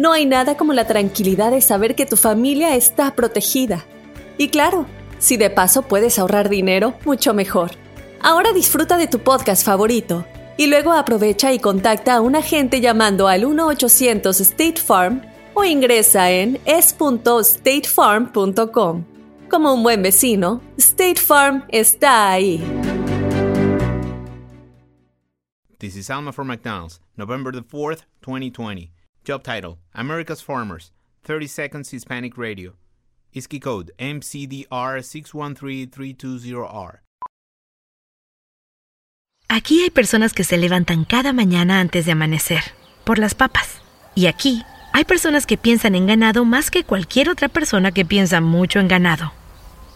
no hay nada como la tranquilidad de saber que tu familia está protegida. Y claro, si de paso puedes ahorrar dinero, mucho mejor. Ahora disfruta de tu podcast favorito y luego aprovecha y contacta a un agente llamando al 1-800 State Farm o ingresa en es.statefarm.com. Como un buen vecino, State Farm está ahí. This is Alma for McDonald's, November the 4th, 2020. Job title America's Farmers, 30 Seconds Hispanic Radio. ISKI code MCDR613320R. Aquí hay personas que se levantan cada mañana antes de amanecer, por las papas. Y aquí hay personas que piensan en ganado más que cualquier otra persona que piensa mucho en ganado.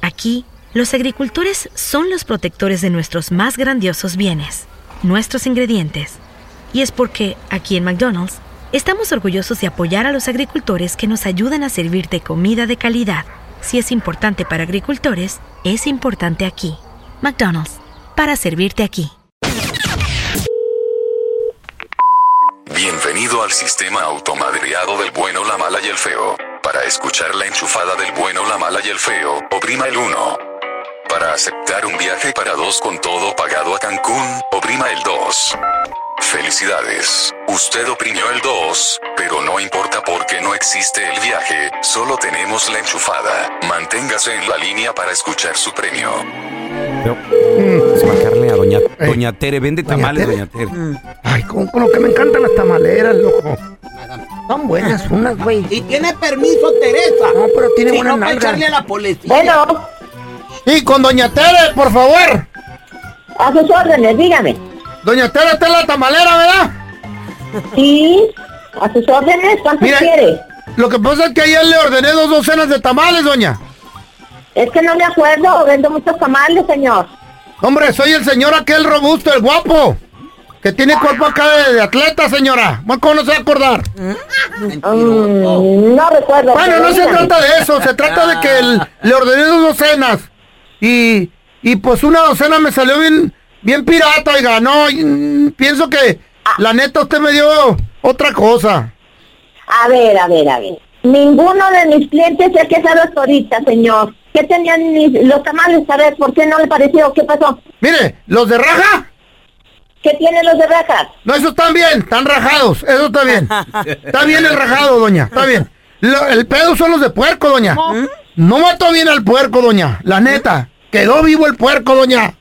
Aquí, los agricultores son los protectores de nuestros más grandiosos bienes, nuestros ingredientes. Y es porque, aquí en McDonald's, estamos orgullosos de apoyar a los agricultores que nos ayudan a servirte comida de calidad. Si es importante para agricultores, es importante aquí. McDonald's, para servirte aquí. Bienvenido al sistema automadreado del bueno, la mala y el feo. Para escuchar la enchufada del bueno, la mala y el feo, oprima el 1. Para aceptar un viaje para dos con todo pagado a Cancún, oprima el 2. Felicidades, usted oprimió el 2, pero no importa porque no existe el viaje, solo tenemos la enchufada. Manténgase en la línea para escuchar su premio. Pero, mm, se marcarle a doña, doña Tere, vende tamales, Tere? doña Tere. Ay, con, con lo que me encantan las tamaleras, loco. Son buenas unas, güey. Y tiene permiso, Teresa. No, pero tiene Si buena no, nalga. echarle a la policía. Bueno, Sí, con doña Tere, por favor. a sus órdenes, dígame. Doña Tere está la tamalera, ¿verdad? Sí, a sus órdenes, ¿cuánto quiere? Lo que pasa es que ayer le ordené dos docenas de tamales, doña. Es que no me acuerdo, vendo muchos tamales, señor. Hombre, soy el señor aquel robusto, el guapo. Que tiene cuerpo acá de, de atleta, señora. ¿Cómo no se va a acordar? Mm, no recuerdo. Bueno, no se trata de eso, se trata de que el- le ordené dos docenas. Y, y pues una docena me salió bien, bien pirata, oiga, no, mm, pienso que la neta usted me dio otra cosa. A ver, a ver, a ver. Ninguno de mis clientes se ha quejado hasta ahorita, señor. ¿Qué tenían mis- los tamales? A ver, ¿por qué no le pareció? ¿Qué pasó? Mire, los de raja, ¿Qué tienen los de rajas? no, esos están bien, están rajados, eso está bien. Está bien el rajado, doña, está bien. Lo- el pedo son los de puerco, doña. No mató bien al puerco, doña, la neta. Quedó vivo el puerco, doña.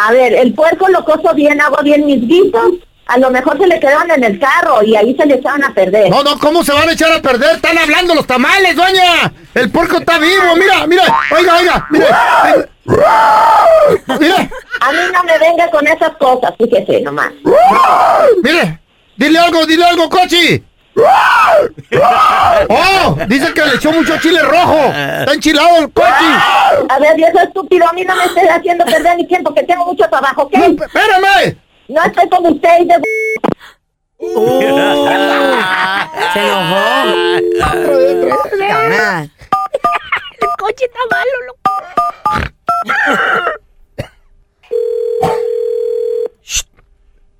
A ver, el puerco lo coso bien, hago bien mis guisos. A lo mejor se le quedaron en el carro y ahí se le echaban a perder. No, no, ¿cómo se van a echar a perder? Están hablando los tamales, doña. El puerco está vivo, mira, mira. Oiga, oiga, mire. Mire, A mí no me venga con esas cosas, fíjese nomás. mire. Dile algo, dile algo, cochi. Oh, dice que le echó mucho chile rojo. Está enchilado el cochi. A ver, viejo estúpido, a mí no me estés haciendo perder mi tiempo, que tengo mucho trabajo, ¿ok? No, espérame. No estoy con usted de... Se enojó. El coche está malo, loco.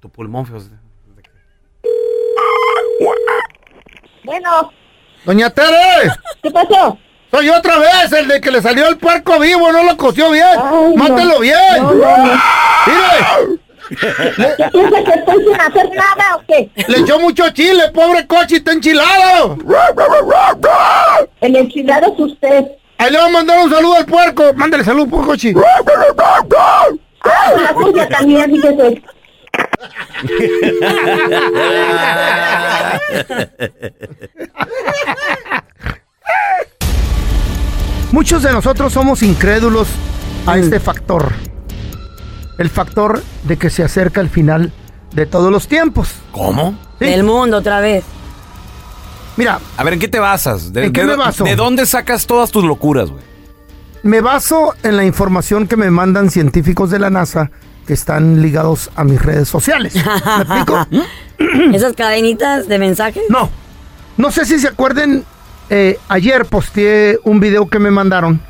Tu pulmón, feo. Bueno, Doña Tere, ¿qué pasó? soy otra vez el de que le salió el puerco vivo, no lo coció bien. Ay, no. Mátelo bien. No, no, no. Mire, ¿Qué piensa que estoy sin hacer nada o qué? le echó mucho chile, pobre cochi, está enchilado. El enchilado es usted. Ahí le va a mandar un saludo al puerco. Mándale salud, por cochi. Ah, la suya también, fíjese. Muchos de nosotros somos incrédulos a este factor. El factor de que se acerca el final de todos los tiempos. ¿Cómo? Sí. Del mundo otra vez. Mira, A ver, ¿en qué te basas? ¿De, ¿En qué de- me baso? ¿De dónde sacas todas tus locuras, güey? me baso en la información que me mandan científicos de la NASA que están ligados a mis redes sociales. ¿Me explico? Esas cadenitas de mensajes. No. No sé si se acuerden, eh, ayer posteé un video que me mandaron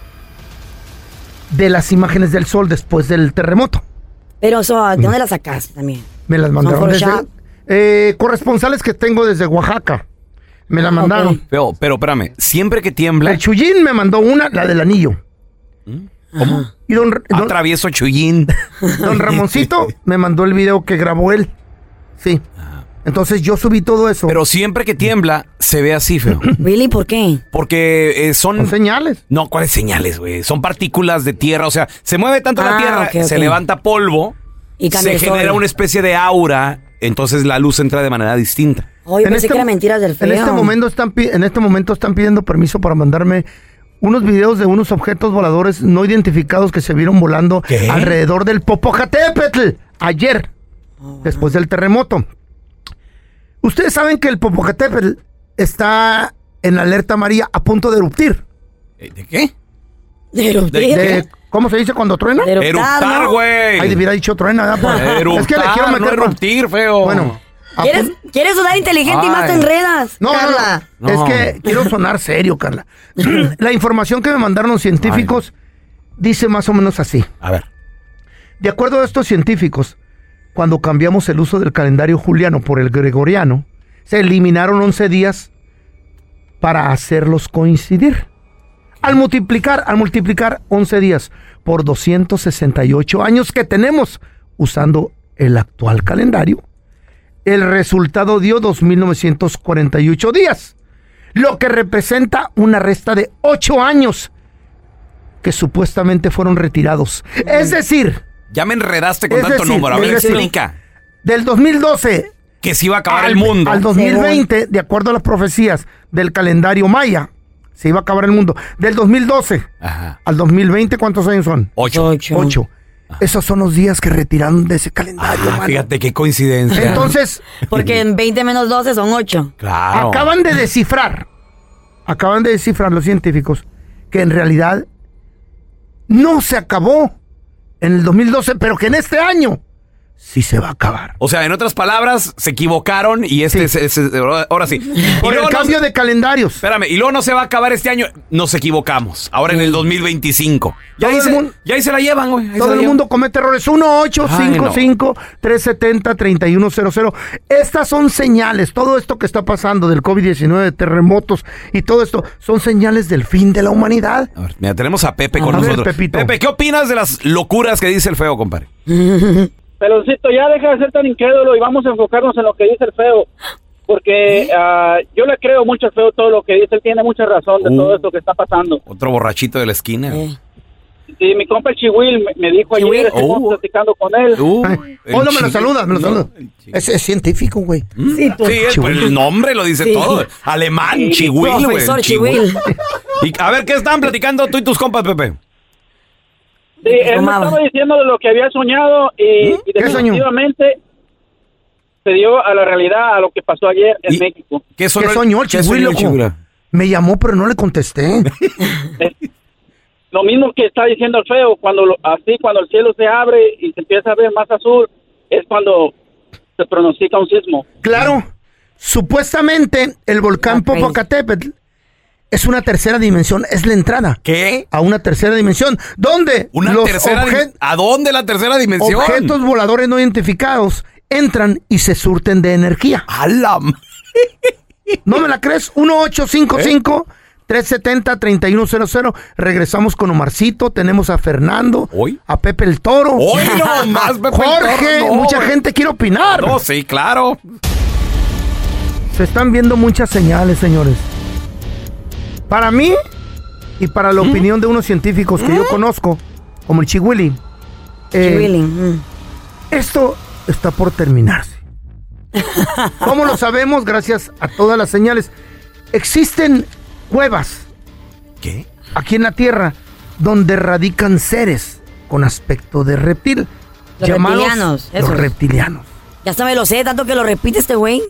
de las imágenes del sol después del terremoto. Pero eso, ¿de dónde las sacaste también? Me las mandaron ¿Son desde... Eh, corresponsales que tengo desde Oaxaca. Me la Ah, mandaron. Pero, pero espérame, siempre que tiembla, El Chuyín me mandó una, la del anillo. ¿Cómo? Y don, don- Atravieso Chuyín. don Ramoncito me mandó el video que grabó él. Sí. Entonces yo subí todo eso. Pero siempre que tiembla, se ve así, feo. ¿Really? ¿Por qué? Porque eh, son... Son señales. No, ¿cuáles señales, güey? Son partículas de tierra, o sea, se mueve tanto la Ah, tierra, ok, ok. se levanta polvo, Y se genera una especie de aura, entonces la luz entra de manera distinta. Oye, pensé que era mentiras del feo. En este momento están en este momento están pidiendo permiso para mandarme unos videos de unos objetos voladores no identificados que se vieron volando ¿Qué? alrededor del Popocatépetl ayer, después del terremoto. Ustedes saben que el Popocatépetl está en alerta amarilla a punto de eruptir. ¿De qué? De eruptar. De- ¿Cómo se dice cuando truena? De eruptar, Eruptar, ¿no? güey. Ay, hubiera dicho truena, ¿verdad? Eruptar, es que le quiero meter no eruptir, feo. Bueno, ¿Quieres, sonar inteligente y más te enredas? No, Carla? no, No. Es que quiero sonar serio, Carla. La información que me mandaron los científicos dice más o menos así. A ver. De acuerdo a estos científicos, cuando cambiamos el uso del calendario juliano por el gregoriano, se eliminaron 11 días para hacerlos coincidir. Al multiplicar, al multiplicar 11 días por 268 años que tenemos usando el actual calendario, el resultado dio 2.948 días, lo que representa una resta de 8 años que supuestamente fueron retirados. Es decir, Ya me enredaste con tanto decir, número. A ver, explica. del 2012 Que se iba a acabar al, el mundo. al 2020, de acuerdo a las profecías del calendario maya, se iba a acabar el mundo. Del 2012 Ajá. al 2020, ¿cuántos años son? Ocho. Ocho. Ocho. Esos son los días que retiraron de ese calendario, Ah, mano. fíjate qué coincidencia. Entonces, Porque en 20 menos 12 son 8. claro. acaban de descifrar, acaban de descifrar los científicos que en realidad no se acabó en el 2012, pero que en este año sí se va a acabar. O sea, en otras palabras, se equivocaron y este Sí. ahora sí. Y Por el no cambio de calendarios. Espérame, y luego no se va a acabar este año. Nos equivocamos. Ahora en el 2025. Ya, Todo ahí el se, mundo- ya ahí se la llevan, güey. Todo el llevan. mundo comete errores. 1-855-370-3100. Estas son señales. Todo esto que está pasando del COVID-19, terremotos y todo esto son señales del fin de la humanidad. A ver, mira, tenemos a Pepe con A ver, nosotros. Pepito. Pepe, ¿qué opinas de las locuras que dice el feo, compadre? Peloncito, ya deja de ser tan incrédulo y vamos a enfocarnos en lo que dice el feo. Porque ah, yo le creo mucho al feo todo lo que dice. Él tiene mucha razón de Uh. todo esto que está pasando. Otro borrachito de la esquina. Eh. Y mi compa el Chihuil me, me dijo Chihuil. ayer, estuvimos Oh. platicando con él. Uh, oh, no me lo saludas, me lo No, saludas. Es, es científico, güey. Sí, tú. Sí, el, pues, el nombre lo dice Sí. todo. Alemán, Sí. chihuil, güey. Profesor chihuil. Chihuil. Y a ver, ¿qué estaban platicando tú y tus compas, Pepe? Sí, él me estaba diciendo de lo que había soñado y, y ¿Qué soñó? definitivamente se dio a la realidad a lo que pasó ayer en ¿Y- México. ¿Qué sonó ¿Qué soñó el qué el loco? chihuil? Me llamó, pero no le contesté. Lo mismo que está diciendo el feo, cuando lo- así cuando el cielo se abre y se empieza a ver más azul, es cuando se pronostica un sismo. Claro, supuestamente el volcán. Popocatépetl es una tercera dimensión, es la entrada ¿Qué? a una tercera dimensión, donde ¿Una los tercera obje- ¿A dónde la tercera dimensión? objetos voladores no identificados entran y se surten de energía. ¡A la m- ¿No me la crees? 1855 370 3100. Regresamos con Omarcito, tenemos a Fernando, ¿Hoy? a Pepe el Toro. Hoy no más, Pepe el Jorge, Toro, no, mucha gente quiere opinar. No, sí, claro. Se están viendo muchas señales, señores. Para mí y para ¿Mm? la opinión de unos científicos que yo conozco, como el Chihuili, eh, Chihuili, mm. esto está por terminarse. ¿Cómo lo sabemos? Gracias a todas las señales. Existen cuevas ¿Qué? aquí en la Tierra donde radican seres con aspecto de reptil. Los reptilianos, los esos. reptilianos. Ya me lo sé, tanto que lo repite este güey.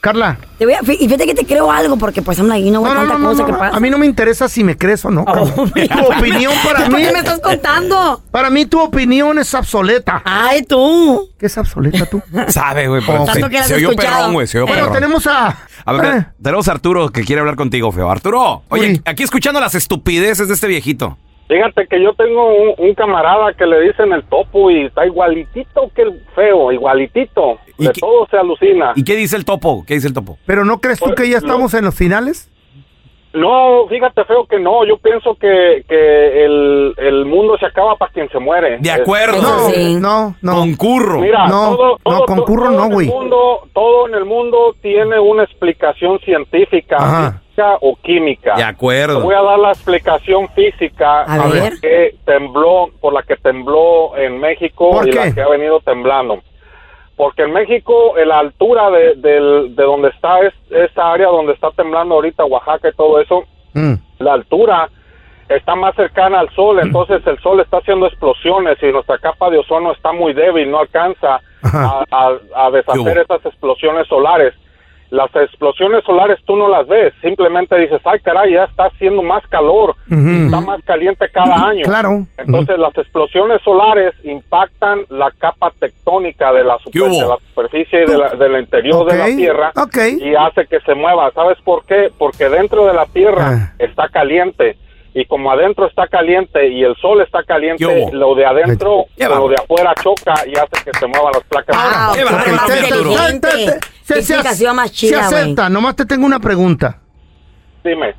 Carla. Te voy a, fíjate que te creo algo, porque pues I'm like, no, No, no, tanta no, no, cosa no, que pasa. A mí no me interesa si me crees o no. Carla. tu opinión para ¿Por mí. qué me estás contando? Para mí tu opinión es obsoleta. Ay, tú. ¿Qué es obsoleta tú? Sabe, güey. pero Tanto se- oyó perrón, güey. Se oyó Bueno, perrón. tenemos a. A ver, eh, tenemos a Arturo que quiere hablar contigo, feo. Arturo, oye, Uy. aquí escuchando las estupideces de este viejito. Fíjate que yo tengo un, un camarada que le dicen el topo y está igualitito que el feo, igualitito. ¿Y De qué- todo se alucina. ¿Y qué dice el topo? ¿Qué dice el topo? Pero ¿no crees tú que ya estamos en los finales? No, fíjate feo que no. Yo pienso que, que el, el mundo se acaba para quien se muere. De acuerdo. No, sí. no, no. Concurro. Mira, No, todo, no, concurro todo no, en el güey. mundo- Todo en el mundo tiene una explicación científica, Ajá. física o química. De acuerdo. Te voy a dar la explicación física A por ver. la que tembló, por la que tembló en México ¿Por y qué? la que ha venido temblando. Porque en México la altura de, del- de donde está es, esa área donde está temblando ahorita Oaxaca y todo eso, Mm. la altura está más cercana al sol, entonces el sol está haciendo explosiones y nuestra capa de ozono está muy débil, no alcanza a, a- a deshacer esas explosiones solares. Las explosiones solares tú no las ves, simplemente dices, ay caray, ya está haciendo más calor, está más caliente cada año. Claro. Entonces las explosiones solares impactan la capa tectónica de la, de la superficie y de la- del interior de la Tierra ok. y hace que se mueva. ¿Sabes por qué? Porque dentro de la Tierra Ah. está caliente y como adentro está caliente y el sol está caliente, lo de adentro lo de afuera choca y hace que se muevan las placas. Ah, Se- se- explicación más Se chida, güey. acepta, nomás te tengo una pregunta. Dime.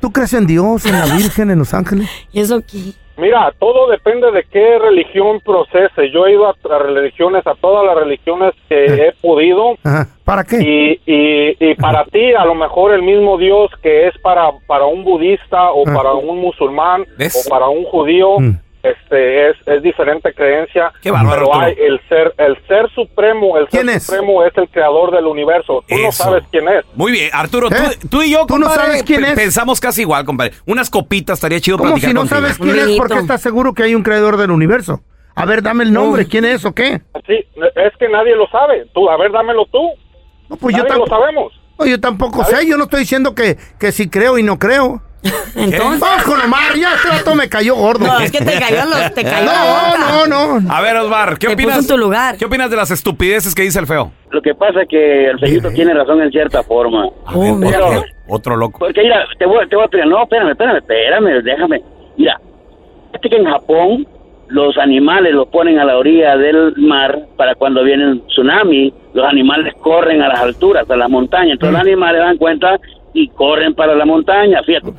¿Tú crees en Dios, en la Virgen, en Los Ángeles? ¿Y eso qué? Mira, todo depende de qué religión procese. Yo he ido a, a religiones, a todas las religiones que he podido. Ajá. ¿Para qué? Y, y, y para ti, a lo mejor el mismo Dios que es para, para un budista o para un musulmán ¿Ves? o para un judío, Mm. Este es, es diferente creencia. Qué bárbaro, pero hay el ser, el ser supremo, el ser ¿Quién es? supremo es el creador del universo. Tú no Eso. sabes quién es. Muy bien, Arturo, ¿Eh? tú, tú y yo, ¿Tú no compadre, sabes quién pe- es? pensamos casi igual, compadre. Unas copitas estaría chido ¿Cómo platicar si no contigo. sabes quién es? ¿Por qué estás seguro que hay un creador del universo? A ver, dame el nombre. ¿Quién es o qué? Sí, es que nadie lo sabe. Tú, a ver, dámelo tú. No, pues yo, nadie lo tampoco, sabemos. no, yo tampoco sé. Yo no estoy diciendo que, que si creo y no creo. Entonces. Vamos con Omar. Ya este rato me cayó gordo. No, es que te cayó, los, te cayó No, no, no. A ver, Osvar, ¿qué Te opinas? puso en tu lugar. ¿Qué opinas de las estupideces que dice el feo? Lo que pasa es que el fellito tiene razón en cierta forma. A ver, Oh, otro, otro loco. Porque mira, te voy, te voy a explicar. No, espérame, espérame, espérame, déjame. Mira, fíjate que en Japón los animales los ponen a la orilla del mar para cuando viene un tsunami, los animales corren a las alturas, a las montañas. Entonces los animales dan cuenta y corren para la montaña, fíjate.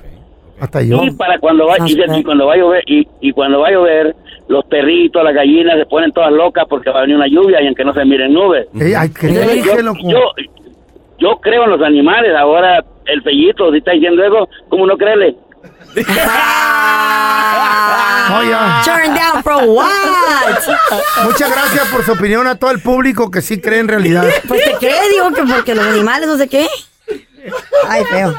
Hasta yo. Y para cuando va, y, y cuando va a llover, y, y cuando va a llover, los perritos, las gallinas se ponen todas locas porque va a venir una lluvia y aunque no se miren nubes. Ey, ay, ¿qué Yo- yo, yo, yo creo en los animales, ahora el fellito, si está diciendo eso, ¿cómo no creerle? No, ya. Turn down for what? Muchas gracias por su opinión a todo el público que sí cree en realidad. Pues te cree, digo que porque los animales no sé qué. Ay, feo.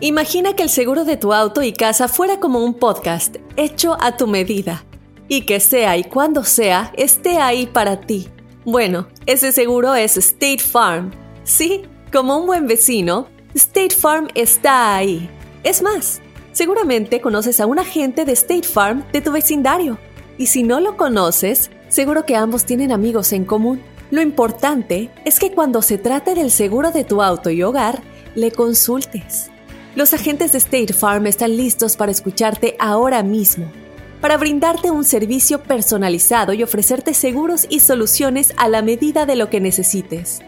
Imagina que el seguro de tu auto y casa fuera como un podcast hecho a tu medida y que sea y cuando sea esté ahí para ti. Bueno, ese seguro es State Farm. Sí, como un buen vecino, State Farm está ahí. Es más, seguramente conoces a un agente de State Farm de tu vecindario. Y si no lo conoces, seguro que ambos tienen amigos en común. Lo importante es que cuando se trate del seguro de tu auto y hogar, le consultes. Los agentes de State Farm están listos para escucharte ahora mismo, para brindarte un servicio personalizado y ofrecerte seguros y soluciones a la medida de lo que necesites.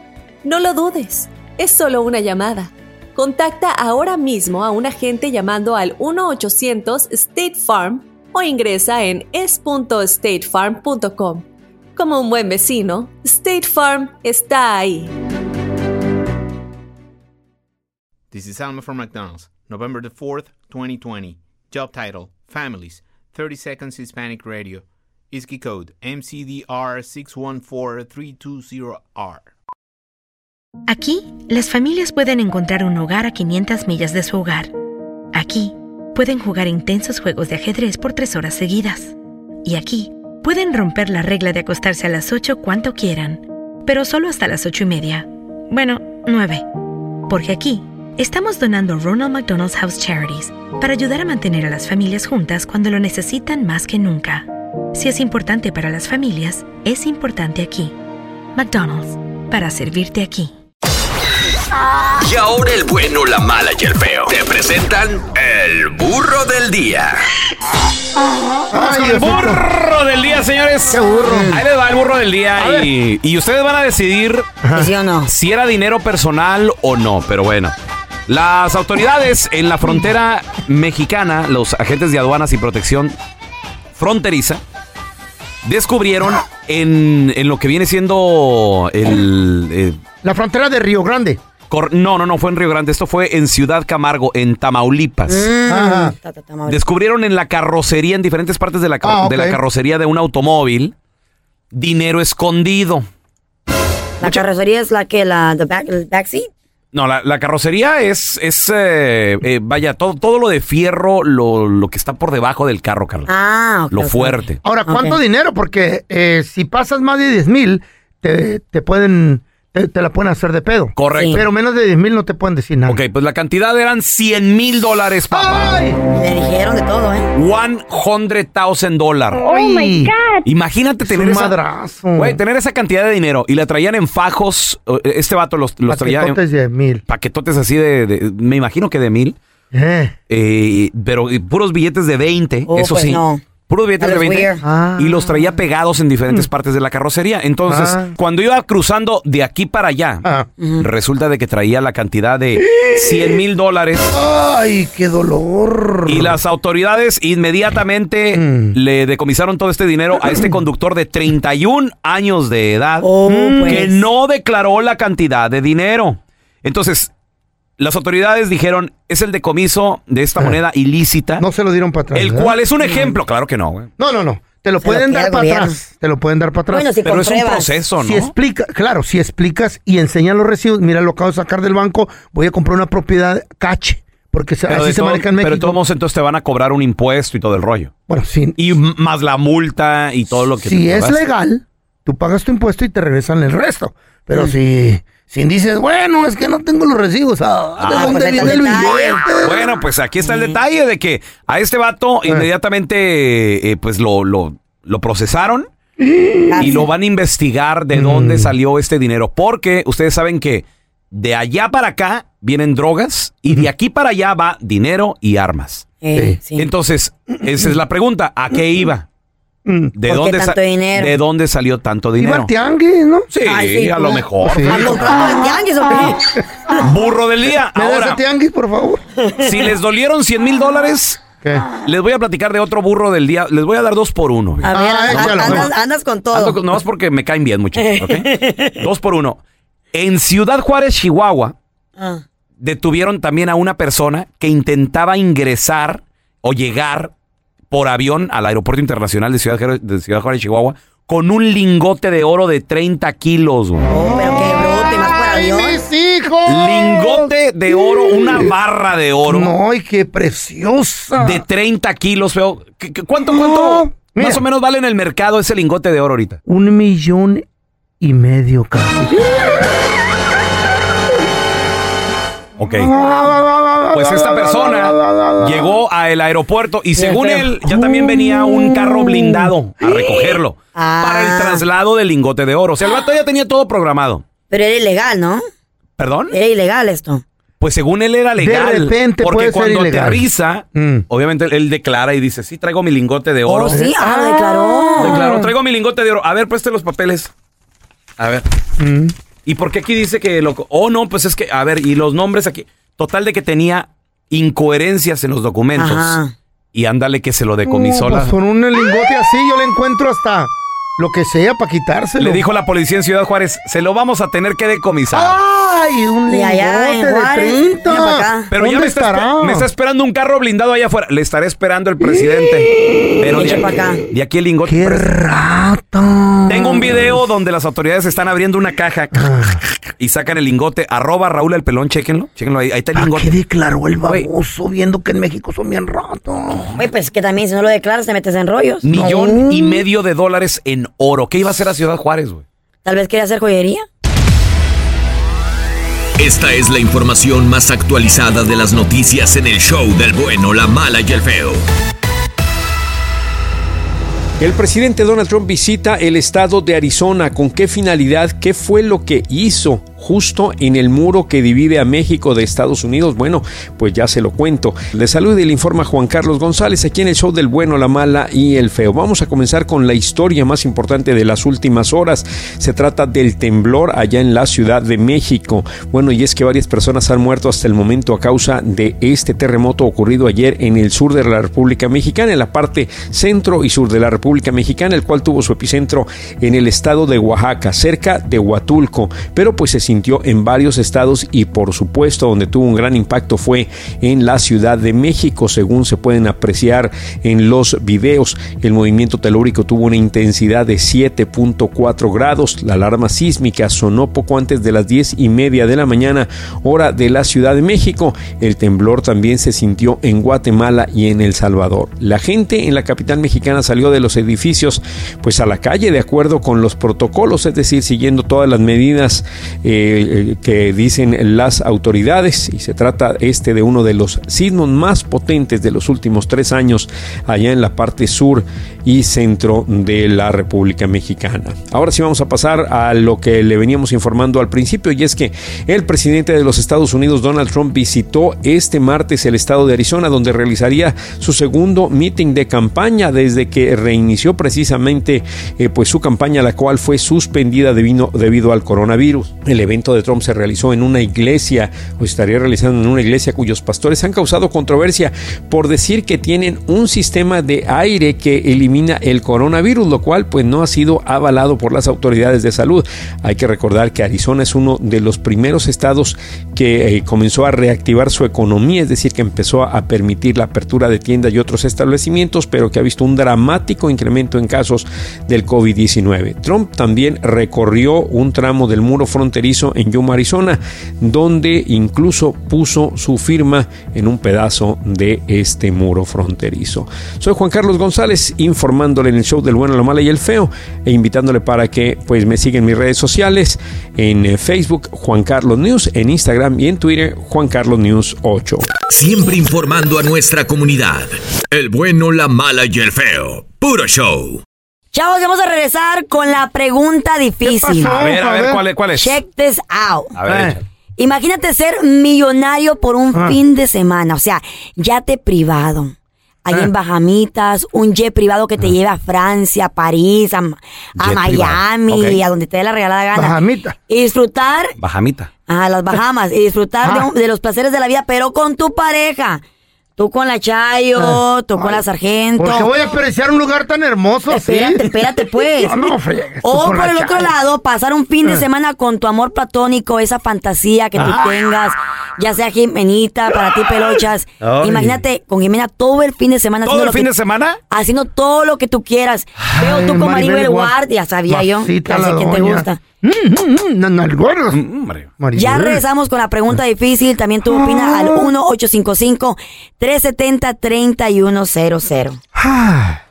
No lo dudes, es solo una llamada. Contacta ahora mismo a un agente llamando al 1-800 State Farm o ingresa en es.statefarm.com. Como un buen vecino, State Farm está ahí. This is Alma from McDonald's, November the 4th, 2020. Job title Families, 30 Seconds Hispanic Radio. ISKI code MCDR614320R. Aquí, las familias pueden encontrar un hogar a 500 millas de su hogar. Aquí, pueden jugar intensos juegos de ajedrez por tres horas seguidas. Y aquí, pueden romper la regla de acostarse a las 8 cuanto quieran, pero solo hasta las 8 y media. Bueno, nueve. Porque aquí estamos donando Ronald McDonald's House Charities para ayudar a mantener a las familias juntas cuando lo necesitan más que nunca. Si es importante para las familias, es importante aquí. McDonald's, para servirte aquí. Y ahora el bueno, la mala y el feo. Te presentan el burro del día. Vamos con el burro del día, señores. Qué burro. Ahí les va el burro del día y, y ustedes van a decidir ¿Sí o no? si era dinero personal o no, pero bueno. Las autoridades en la frontera mexicana, los agentes de aduanas y protección fronteriza, descubrieron en, en lo que viene siendo el... eh, La frontera de Río Grande. cor- no, no, no fue en Río Grande, esto fue en Ciudad Camargo, en Tamaulipas. Mm, Ajá. ta, ta, ta, madre. Descubrieron en la carrocería, en diferentes partes de la, car- Ah, ok. de la carrocería de un automóvil, dinero escondido. La carrocería es la que la the back, el backseat. No, la, la carrocería es, es eh, eh, vaya, todo, todo lo de fierro, lo, lo que está por debajo del carro, Carla. Ah, ok, lo fuerte. Ahora, ¿cuánto dinero? Porque eh, si pasas más de 10 mil, te, te pueden, te, te la pueden hacer de pedo. Correcto. Pero menos de 10 mil no te pueden decir nada. Ok, pues la cantidad eran 100 mil dólares, papá. ¡Ay! Le dijeron de todo, ¿eh? 100,000 dólares. Oh my God. Imagínate Es tener un esa, madrazo. güey, tener esa cantidad de dinero y la traían en fajos. eh, Este vato los, los traía en Paquetotes de mil. paquetotes así de, de- me imagino que de mil. Eh. Eh, pero eh, puros billetes de 20, Oh, eso pues sí. no. Puros billetes de is 20. weird. Ah. Y los traía pegados en diferentes partes de la carrocería. Entonces, Ah. cuando iba cruzando de aquí para allá, Ah. resulta de que traía la cantidad de 100 mil dólares. Ay, qué dolor. Y las autoridades inmediatamente Mm. le decomisaron todo este dinero a este conductor de 31 años de edad Oh, pues. que no declaró la cantidad de dinero. Entonces, las autoridades dijeron, es el decomiso de esta Ah. moneda ilícita, No se lo dieron para atrás. el ¿verdad? cual es un ejemplo. Claro que no, güey. No, no, no. Te lo Se lo pueden queda dar el para gobierno. atrás. Te lo pueden dar para atrás. Bueno, si Pero es un compruebas. proceso, ¿no? Si explica, claro, si explicas y enseñas los recibos, mira, lo acabo de sacar del banco, voy a comprar una propiedad cache, porque se- Pero así de, se todo- maneja en pero de todos modos, entonces te van a cobrar un impuesto y todo el rollo. bueno, si, Y m- más la multa y todo lo que si te es llevaste. legal, tú pagas tu impuesto y te regresan el resto. Pero si, si dices, bueno, es que no tengo los recibos, ah, ¿de Ah, dónde pues viene el billete? Bueno, pues aquí está el detalle de que a este vato inmediatamente eh, pues lo, lo, lo procesaron y lo van a investigar de dónde salió este dinero. Porque ustedes saben que de allá para acá vienen drogas y de aquí para allá va dinero y armas. Eh, sí. Entonces, esa es la pregunta. ¿A qué iba? Mm. ¿De ¿Por qué dónde, sa- tanto dinero? ¿De dónde salió tanto Iba dinero? al tianguis, ¿no? Sí, Ay, sí, a lo mejor. Sí. ¿A comprando en tianguis o qué? Burro del día. ¿Me das Ahora, tianguis, por favor? si les dolieron 100 mil dólares, ¿Qué? les voy a platicar de otro burro del día. Les voy a dar dos por uno. A ver, Ah, andas, échalo. andas- andas con todo. Ando con- nomás porque me caen bien mucho. ¿ok? Dos por uno. En Ciudad Juárez, Chihuahua, Ah. detuvieron también a una persona que intentaba ingresar o llegar por avión al aeropuerto internacional de Ciudad, Juárez- de Ciudad Juárez, Chihuahua, con un lingote de oro de 30 kilos. güey. Oh, pero qué bruto, y más por ¡Ay, avión. mis hijos! Lingote de oro, una barra de oro. No, ay, qué preciosa. De 30 kilos, feo. ¿Qué- qué- ¿Cuánto, cuánto Mira. más o menos vale en el mercado ese lingote de oro ahorita? Un millón y medio casi. Ok. Pues esta persona llegó al aeropuerto y según él ya también venía un carro blindado a recogerlo Ah. para el traslado del lingote de oro. O sea, el vato ya tenía todo programado. Pero era ilegal, ¿no? ¿Perdón? Era ilegal esto. Pues según él era legal. repente porque puede ser cuando ilegal. aterriza, Mm. obviamente él, él declara y dice, sí, traigo mi lingote de oro. Oh, sí, ah, declaró. Declaró, traigo mi lingote de oro. A ver, preste los papeles. A ver. Mm. ¿Y por qué aquí dice que lo... Oh, no, pues es que, a ver, y los nombres aquí. Total de que tenía incoherencias en los documentos. Ajá. Y ándale que se lo decomisó No, la... pues con un lingote así yo le encuentro hasta lo que sea para quitárselo. Le dijo la policía en Ciudad Juárez, se lo vamos a tener que decomisar. ¡Ay, un allá, en lingote de Juárez, 30! mira pa' acá. Pero ya ¿Dónde me está, estará? me está esperando un carro blindado allá afuera. Le estaré esperando el presidente. Pero de Eche pa' aquí, acá. de aquí el lingote. ¡Qué rato! Tengo un video donde las autoridades están abriendo una caja y sacan el lingote. Arroba Raúl el pelón, chéquenlo. Chéquenlo ahí. Ahí está el ¿A qué lingote. declaró el Güey. baboso viendo que en México son bien ratos? Oye, pues que también si no lo declaras te metes en rollos. Millón No. y medio de dólares en oro. ¿Qué iba a hacer a Ciudad Juárez, güey? Tal vez quería hacer joyería. Esta es la información más actualizada de las noticias en el show del bueno, la mala y el feo. El presidente Donald Trump visita el estado de Arizona. ¿Con qué finalidad? ¿Qué fue lo que hizo? Justo en el muro que divide a México de Estados Unidos? Bueno, pues ya se lo cuento. Le saluda y le informa Juan Carlos González aquí en el show del bueno, la mala y el feo. Vamos a comenzar con la historia más importante de las últimas horas. Se trata del temblor allá en la Ciudad de México. Bueno, y es que varias personas han muerto hasta el momento a causa de este terremoto ocurrido ayer en el sur de la República Mexicana, en la parte centro y sur de la República Mexicana, el cual tuvo su epicentro en el estado de Oaxaca, cerca de Huatulco. Pero pues se sintió en varios estados y por supuesto donde tuvo un gran impacto fue en la Ciudad de México, según se pueden apreciar en los videos. El movimiento telúrico tuvo una intensidad de 7.4 grados. La alarma sísmica sonó poco antes de las 10 y media de la mañana, hora de la Ciudad de México. El temblor también se sintió en Guatemala y en El Salvador. La gente en la capital mexicana salió de los edificios pues a la calle de acuerdo con los protocolos, es decir, siguiendo todas las medidas eh, eh, que dicen las autoridades y se trata este de uno de los sismos más potentes de los últimos tres años allá en la parte sur y centro de la República Mexicana. Ahora sí vamos a pasar a lo que le veníamos informando al principio y es que el presidente de los Estados Unidos Donald Trump visitó este martes el estado de Arizona donde realizaría su segundo meeting de campaña desde que reinició precisamente eh, pues su campaña la cual fue suspendida debido, debido al coronavirus. Evento de Trump se realizó en una iglesia o estaría realizando en una iglesia cuyos pastores han causado controversia por decir que tienen un sistema de aire que elimina el coronavirus, lo cual pues no ha sido avalado por las autoridades de salud. Hay que recordar que Arizona es uno de los primeros estados que eh, comenzó a reactivar su economía, es decir, que empezó a permitir la apertura de tiendas y otros establecimientos, pero que ha visto un dramático incremento en casos del COVID-19. Trump también recorrió un tramo del muro fronterizo en Yuma, Arizona, donde incluso puso su firma en un pedazo de este muro fronterizo. Soy Juan Carlos González, informándole en el show del bueno, la mala y el feo, e invitándole para que pues me siga en mis redes sociales, en eh, Facebook Juan Carlos News, en Instagram y en Twitter Juan Carlos News 8. Siempre informando a nuestra comunidad. El bueno, la mala y el feo. Puro show. Chavos, vamos a regresar con la pregunta difícil. A ver, a ver, ¿cuál es? Cuál es? Check this out. A ver, échale. Imagínate ser millonario por un fin de semana, o sea, yate privado. Ahí en Bahamitas, un jet privado que te lleve a Francia, a París, a, Miami, a donde te dé la regalada gana. Bajamita. Y disfrutar Bajamita. a las Bahamas y disfrutar de, un- de los placeres de la vida, pero con tu pareja. Tú con la Chayo, tú con la Sargento. ¿Por qué voy a apreciar un lugar tan hermoso así? Espérate, espérate, pues. No, no, friegues, tú O con por la el otro lado, pasar un fin de Eh. semana con tu amor platónico, esa fantasía que tú Ah. tengas, ya sea Jimenita, para ti pelochas. Ay. Imagínate con Jimena todo el fin de semana. ¿Todo haciendo el lo fin que- de semana? Haciendo todo lo que tú quieras. Veo tú con Maribel Guard- Ward, ya sabía yo. Ya sé quién te gusta. Mm, mm, mm. Ya regresamos con la pregunta difícil. También tú opinas al 1-855-370-3100. Ah,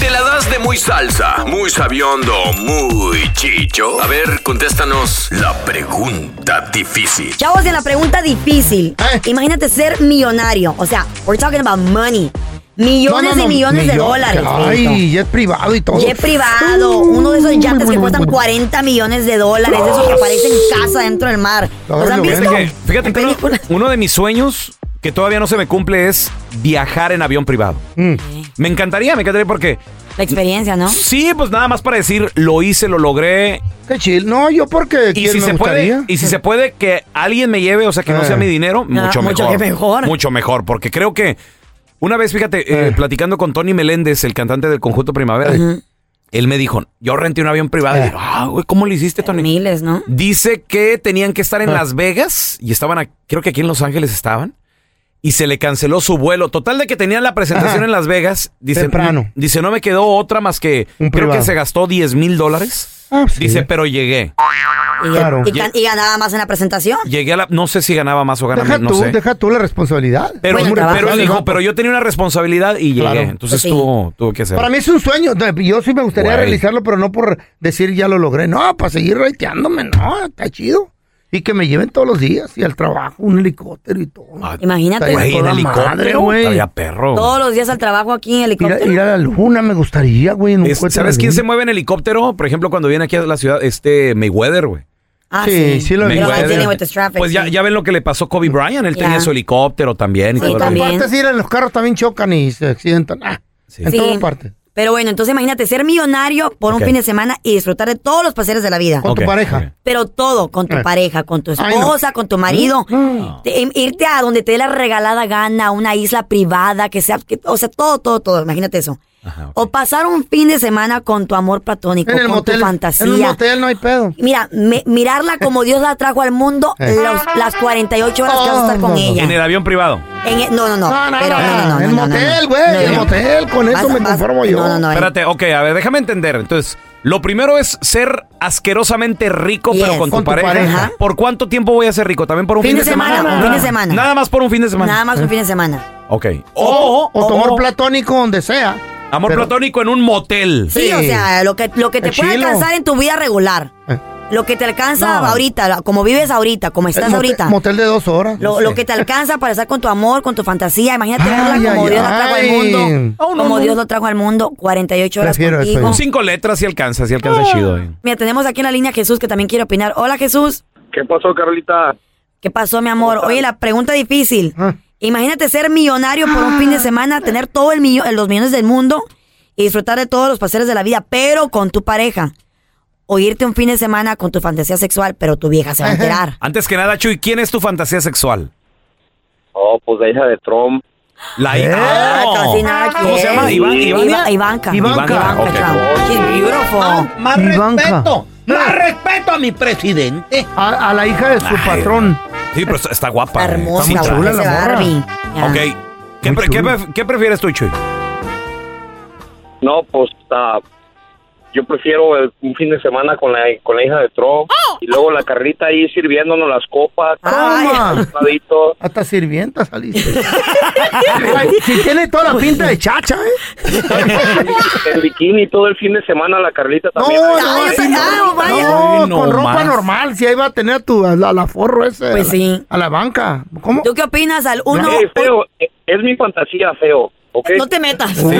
¿Te la das de muy salsa, muy sabiondo, muy chicho? A ver, contéstanos la pregunta difícil. Chavos, en la pregunta difícil. Eh. Imagínate ser millonario. O sea, we're talking about money. Millones no, no, y millones de dólares. Ay, jet privado y todo. Jet privado, uno de esos yates que bueno, cuestan bueno. 40 millones de dólares, de esos que aparecen en casa dentro del mar. ¿Los han visto? Fíjate, que uno, de mis sueños que todavía no se me cumple es viajar en avión privado. Mm. Me encantaría, me encantaría porque La experiencia, ¿no? sí, pues nada más para decir, lo hice, lo logré. Qué chill. No, yo porque Y ¿quién si me se gustaría? puede, y si se puede que alguien me lleve, o sea, que no Eh. sea mi dinero, mucho Ah, mucho mejor. que mejor. Mucho mejor, porque creo que una vez, fíjate, eh, Eh. platicando con Tony Meléndez, el cantante del conjunto Primavera, él me dijo, yo renté un avión privado. Y Eh. digo, ah, güey, ¿cómo lo hiciste, Tony? Miles, ¿no? Dice que tenían que estar en Ah. Las Vegas y estaban, a- creo que aquí en Los Ángeles estaban. Y se le canceló su vuelo. Total de que tenían la presentación Ajá. en Las Vegas. Dice, Temprano. Dice, no me quedó otra más que, Un creo que privado. se gastó 10 mil dólares. Ah, sí. Dice, pero llegué. Y, Claro. y gan- y ganaba más en la presentación. Llegué a la, no sé si ganaba más o ganaba Deja menos, tú, no sé. deja tú la responsabilidad. Pero, Bueno, pero, trabajo. él dijo, pero yo tenía una responsabilidad y llegué. Claro. Entonces Sí. tuvo, tuvo que hacer. Para mí es un sueño. Yo sí me gustaría realizarlo, pero no por decir ya lo logré. No, para seguir raiteándome. No, está chido. Y que me lleven todos los días y al trabajo, un helicóptero y todo. Imagínate. Estaría Güey, en helicóptero. güey. Perro. Todos los días al trabajo aquí en Ir a, helicóptero. ir a la luna me gustaría, güey. en ¿Sabes quién se mueve en helicóptero? Por ejemplo, cuando viene aquí a la ciudad, este Mayweather, güey. Ah, Sí, sí lo traffic, Pues ya, sí. ya ven lo que le pasó a Kobe Bryant. Él tenía su helicóptero también. Y Sí, todo En también. partes, ir en los carros también chocan y se accidentan. Ah, En Sí. todas partes. Pero bueno, entonces imagínate ser millonario por un fin de semana y disfrutar de todos los placeres de la vida. Con tu pareja. Pero todo, con tu Eh. pareja, con tu Ay, no. Esposa, con tu marido. Te- im- irte a donde te dé la regalada gana, a una isla privada, que sea, que- o sea, todo, todo, todo. Imagínate eso. Ajá. O pasar un fin de semana con tu amor platónico, En el con motel. tu fantasía. En un motel no hay pedo. Mira, me- mirarla como Dios la trajo al mundo Eh. los- las 48 horas que vas a estar con ella. En el avión privado. En no, no, no. No, no, pero, no, no, no, no, el motel, güey, No, el motel, con eso me vas- conformo yo. No, no, no. Espérate, ok, a ver, déjame entender. Entonces, lo primero es ser asquerosamente rico, Yes. pero con, Con tu tu pareja. pareja. ¿Por cuánto tiempo voy a ser rico? ¿También por un fin, Fin de semana, un fin de semana. Nada más por un fin de semana. Nada más un fin de semana. Ok. O, o tu amor platónico donde sea. Amor Pero- platónico en un motel. Sí, Sí. o sea, lo que, lo que te puede alcanzar en tu vida regular. Eh. Lo que te alcanza No. ahorita, la- como vives ahorita, como estás motel- ahorita. Motel de dos horas. Lo, lo que te alcanza para estar con tu amor, con tu fantasía. Imagínate verla como ay, Dios la trajo al mundo. Oh, no, como no. Dios lo trajo al mundo, 48 horas contigo. Cinco letras sí alcanza, sí alcanza Ah. chido. eh. Mira, tenemos aquí en la línea a Jesús que también quiere opinar. Hola Jesús, ¿Qué pasó, Carlita? ¿qué pasó mi amor? Oye, la pregunta difícil. Ah. Imagínate ser millonario por un fin de semana, tener todo el millo- los millones del mundo y disfrutar de todos los placeres de la vida, pero con tu pareja. O irte un fin de semana con tu fantasía sexual, pero tu vieja se va a enterar. Antes que nada, Chuy, ¿quién es tu fantasía sexual? Oh, pues la hija de Trump. La Eh. hija. Ah, Oh. casi nada ¿Cómo se llama? Iván, Iván. Iva- Ivanka. Ivanka. Ivanka beautiful. Más Ivanka. respeto. Más respeto a mi presidente. A, a la hija de su Ay. patrón. Sí, pero está, está guapa. Está eh. hermosa, Sí, chula la morra. Ok. ¿Qué, Muy pre- qué chula. pref- qué prefieres tú, Chuy? No, pues ah, yo prefiero el- un fin de semana con la, con la hija de Trump. Y luego la Carlita ahí sirviéndonos las copas. Sentadito. Hasta sirvienta saliste. Si tiene toda la pinta de chacha, ¿eh? En bikini todo el fin de semana la Carlita también. no, Ay, no, vaya. no, con ropa más. normal. Si ahí va a tener a tu, a la, a la forro ese. Pues a la- sí. A la banca. ¿Cómo? ¿Tú qué opinas al uno? Feo, es mi fantasía, feo. ¿Ok? No te metas. Uy,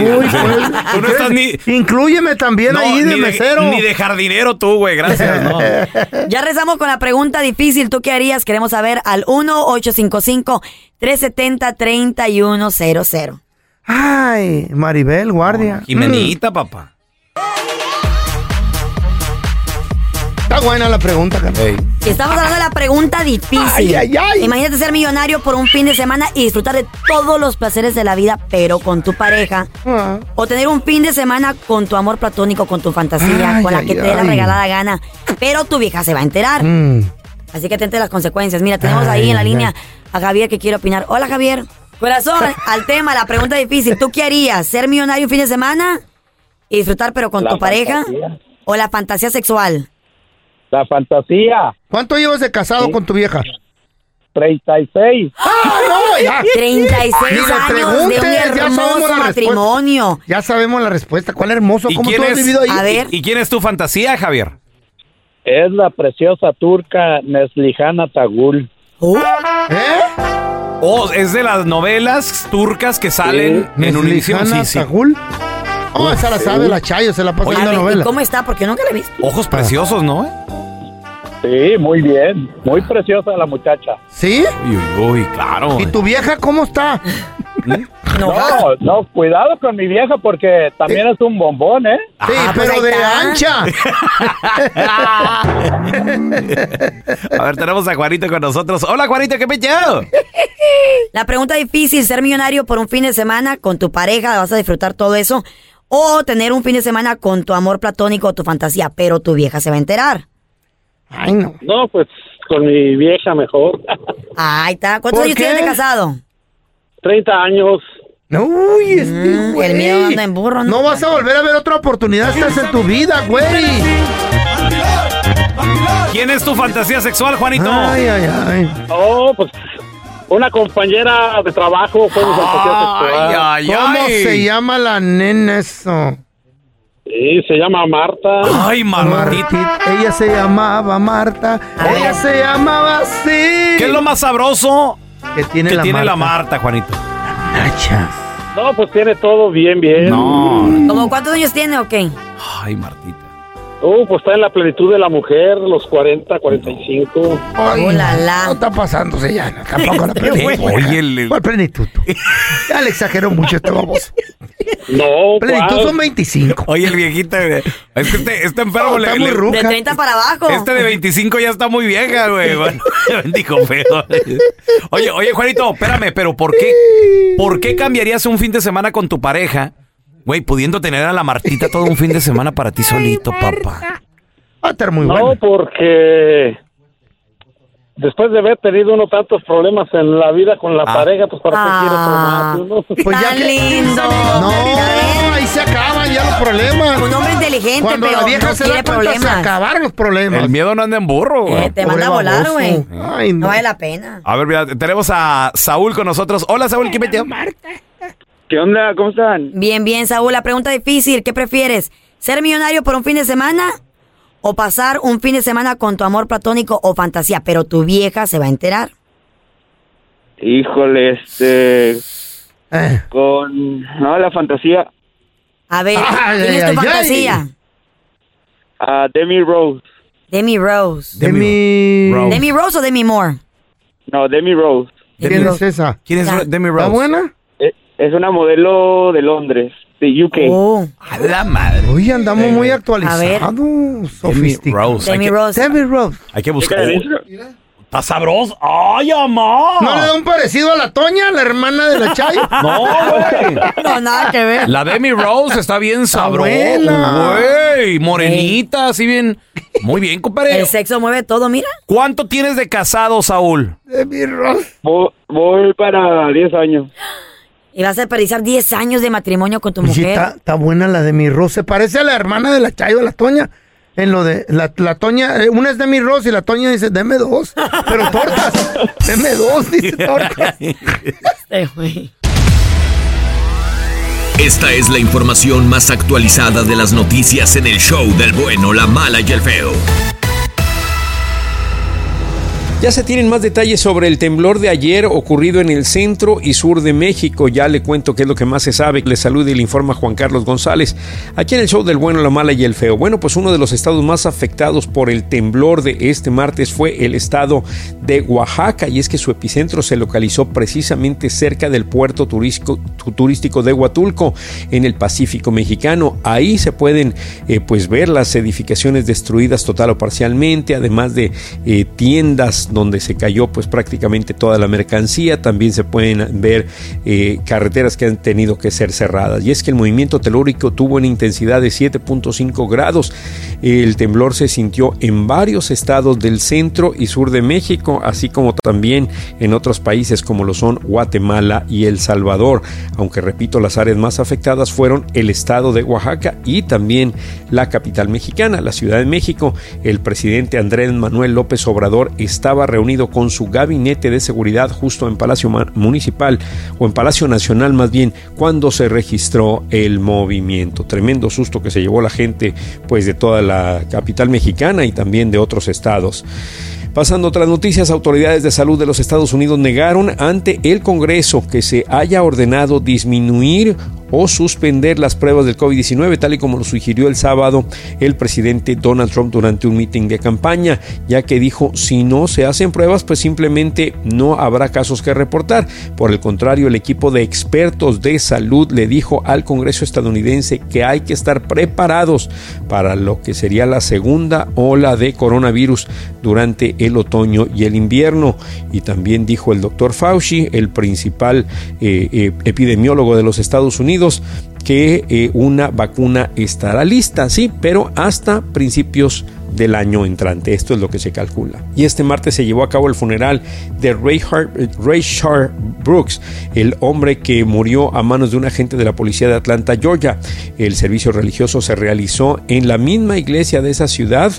Tú no estás ni- Inclúyeme también No, ahí de ni, mesero. ni de jardinero tú, güey. Gracias, no. Ya rezamos con la pregunta difícil. ¿Tú qué harías? Queremos saber al 1-855-370-3100. Ay, Maribel, guardia. Jimenita, papá. Está buena la pregunta. Y estamos hablando de la pregunta difícil. Ay, ay, ay. Imagínate ser millonario por un fin de semana y disfrutar de todos los placeres de la vida, pero con tu pareja. Ah. O tener un fin de semana con tu amor platónico, con tu fantasía, Ay, con la ay, que te dé la regalada gana. Pero tu vieja se va a enterar. Mm. Así que atente a las consecuencias. Mira, tenemos Ay, ahí en la ay, línea a Javier que quiere opinar. Hola, Javier. Corazón, al tema, la pregunta difícil. ¿Tú qué harías? ¿Ser millonario un fin de semana y disfrutar pero con La tu pareja? ¿O la fantasía sexual? La fantasía, ¿Cuánto llevas de casado con tu vieja? 36. ¡Ah, no! Ya. 36 Ni le años de un ya sabemos hermoso la respuesta. matrimonio. Ya sabemos la respuesta. ¿Cuál hermoso? ¿Y ¿Cómo tú has es- vivido ahí? A ver. ¿Y quién es tu fantasía, Javier? Es la preciosa turca Neslihana Tagul. ¿Eh? Oh, es de las novelas turcas que salen en Univision. Sí, sí. Tagul. Oh, esa la sabe la Chayo, se la pasa A viendo ver, ¿y novela. cómo está? Porque nunca la he visto. Ojos preciosos, ¿no? Sí, muy bien. Muy preciosa la muchacha. ¿Sí? Uy, uy, uy, claro. ¿Y tu vieja cómo está? No. No, no, cuidado con mi vieja porque también es un bombón, ¿eh? Sí, Ah, pues pero de ancha. A ver, tenemos a Juanito con nosotros. Hola, Juanito, ¿qué pecho? La pregunta difícil, ser millonario por un fin de semana con tu pareja, vas a disfrutar todo eso. O tener un fin de semana con tu amor platónico o tu fantasía, pero tu vieja se va a enterar. Ay, no. No, pues con mi vieja mejor. Ahí está. ¿Cuántos ¿Por años tienes de casado? 30 años. No, uy, este Mm, güey. el miedo anda en burro, ¿no? No vas a volver a ver otra oportunidad estás en tu vida, güey. ¿Quién es tu fantasía sexual, Juanito? Ay, ay, ay. Oh, pues una compañera de trabajo fue mi fantasía Ay, sexual. ay, ¿Cómo ay. se llama la nena eso? Sí, se llama Marta. Ay, Martita. Ella se llamaba Marta. Ella se llamaba así. ¿Qué es lo más sabroso que tiene, que la, tiene Marta? la Marta, Juanito? No, pues tiene todo bien, bien. No. ¿Como cuántos años tiene o qué? Ay, Martita. Uh, pues está en la plenitud de la mujer, los 40, 45. Ay, Oh, la, la. No está pasándose ya. no, tampoco la plenitud. Oye, el- ¿Cuál plenitud? Ya le exageró mucho este baboso. No, Plenitud ¿cuál? son 25. Oye, el viejito. eh, Es que este, este enfermo No, le, está muy le- ruca. De 30 para abajo. Este de 25 ya está muy vieja, güey. Bueno, bendijo feo. Oye, oye, Juanito, espérame, pero ¿por qué? ¿Por qué cambiarías un fin de semana con tu pareja? Güey, pudiendo tener a la Martita todo un fin de semana para ti solito, papá. Va a estar muy no, bueno. porque después de haber tenido uno tantos problemas en la vida con la Ah. pareja, pues para qué quieres Ah. otro más, ¿no? Pues ya Tan que- lindo. No, ahí se acaban ya los problemas. Un hombre inteligente, Cuando pero la vieja no se quiere da cuenta, se problemas. acabaron los problemas. El miedo no anda en burro, güey. Eh, te Pobre manda a volar, güey. Ay, No no. vale la pena. A ver, mira, tenemos a Saúl con nosotros. Hola, Saúl, ¿qué metió? ¿Qué onda? ¿Cómo están? Bien, bien, Saúl. La pregunta difícil. ¿Qué prefieres? ¿Ser millonario por un fin de semana o pasar un fin de semana con tu amor platónico o fantasía? Pero tu vieja se va a enterar. Híjole, este... Eh. Con... No, la fantasía. A ver, Ay, ¿quién es tu ay, fantasía? A Demi Rose. Demi Rose. De mi... Rose. ¿Demi Rose o Demi Moore? No, Demi Rose. ¿Quién Demi es Rose. esa? ¿Quién es. Demi ¿Está Rose? buena? Es una modelo de Londres, de UK. Oh, A la madre. Oye, andamos muy actualizados. Demi Sofisticados. Demi Rose. Demi Rose. hay que buscar. Está sabroso. ¡Ay, amá! ¿No le da un parecido a la Toña, la hermana de la Chayo? No, güey. No, nada que ver. La Demi Rose está bien sabrosa, buena. güey. Morenita, así bien. Muy bien, compadre. El sexo mueve todo, mira. ¿Cuánto tienes de casado, Saúl? Demi Rose. Voy, voy para 10 años. Y vas a desperdiciar 10 años de matrimonio con tu Oye, mujer. está, está buena la Demi Rose. Se parece a la hermana de la Chayo, la Toña. En lo de la, la Toña, eh, una es Demi Rose y la Toña dice, deme dos. Pero tortas. deme dos, dice tortas. Güey. Esta es la información más actualizada de las noticias en el show del bueno, la mala y el feo. Ya se tienen más detalles sobre el temblor de ayer ocurrido en el centro y sur de México. Ya le cuento qué es lo que más se sabe. Le saluda y le informa Juan Carlos González. Aquí en el show del bueno, la mala y el feo. Bueno, pues uno de los estados más afectados por el temblor de este martes fue el estado de Oaxaca. Y es que su epicentro se localizó precisamente cerca del puerto turístico, tu- turístico de Huatulco, en el Pacífico mexicano. Ahí se pueden eh, pues ver las edificaciones destruidas total o parcialmente, además de eh, tiendas donde se cayó pues prácticamente toda la mercancía. También se pueden ver eh, carreteras que han tenido que ser cerradas. Y es que el movimiento telúrico tuvo una intensidad de 7.5 grados. El temblor se sintió en varios estados del centro y sur de México, así como también en otros países como lo son Guatemala y El Salvador. Aunque repito, las áreas más afectadas fueron el estado de Oaxaca y también la capital mexicana, la Ciudad de México. El presidente Andrés Manuel López Obrador estaba reunido con su gabinete de seguridad justo en Palacio Municipal o en Palacio Nacional más bien cuando se registró el movimiento. Tremendo susto que se llevó la gente pues de toda la capital mexicana y también de otros estados. Pasando a otras noticias, autoridades de salud de los Estados Unidos negaron ante el Congreso que se haya ordenado disminuir o suspender las pruebas del COVID-19, tal y como lo sugirió el sábado el presidente Donald Trump durante un meeting de campaña, ya que dijo, si no se hacen pruebas, pues simplemente no habrá casos que reportar. Por el contrario, el equipo de expertos de salud le dijo al Congreso estadounidense que hay que estar preparados para lo que sería la segunda ola de coronavirus durante el otoño y el invierno. Y también dijo el doctor Fauci, el principal eh, eh, epidemiólogo de los Estados Unidos, que eh, una vacuna estará lista, sí, pero hasta principios del año entrante. Esto es lo que se calcula. Y este martes se llevó a cabo el funeral de Ray, Har- Ray Shar Brooks, el hombre que murió a manos de un agente de la policía de Atlanta, Georgia. El servicio religioso se realizó en la misma iglesia de esa ciudad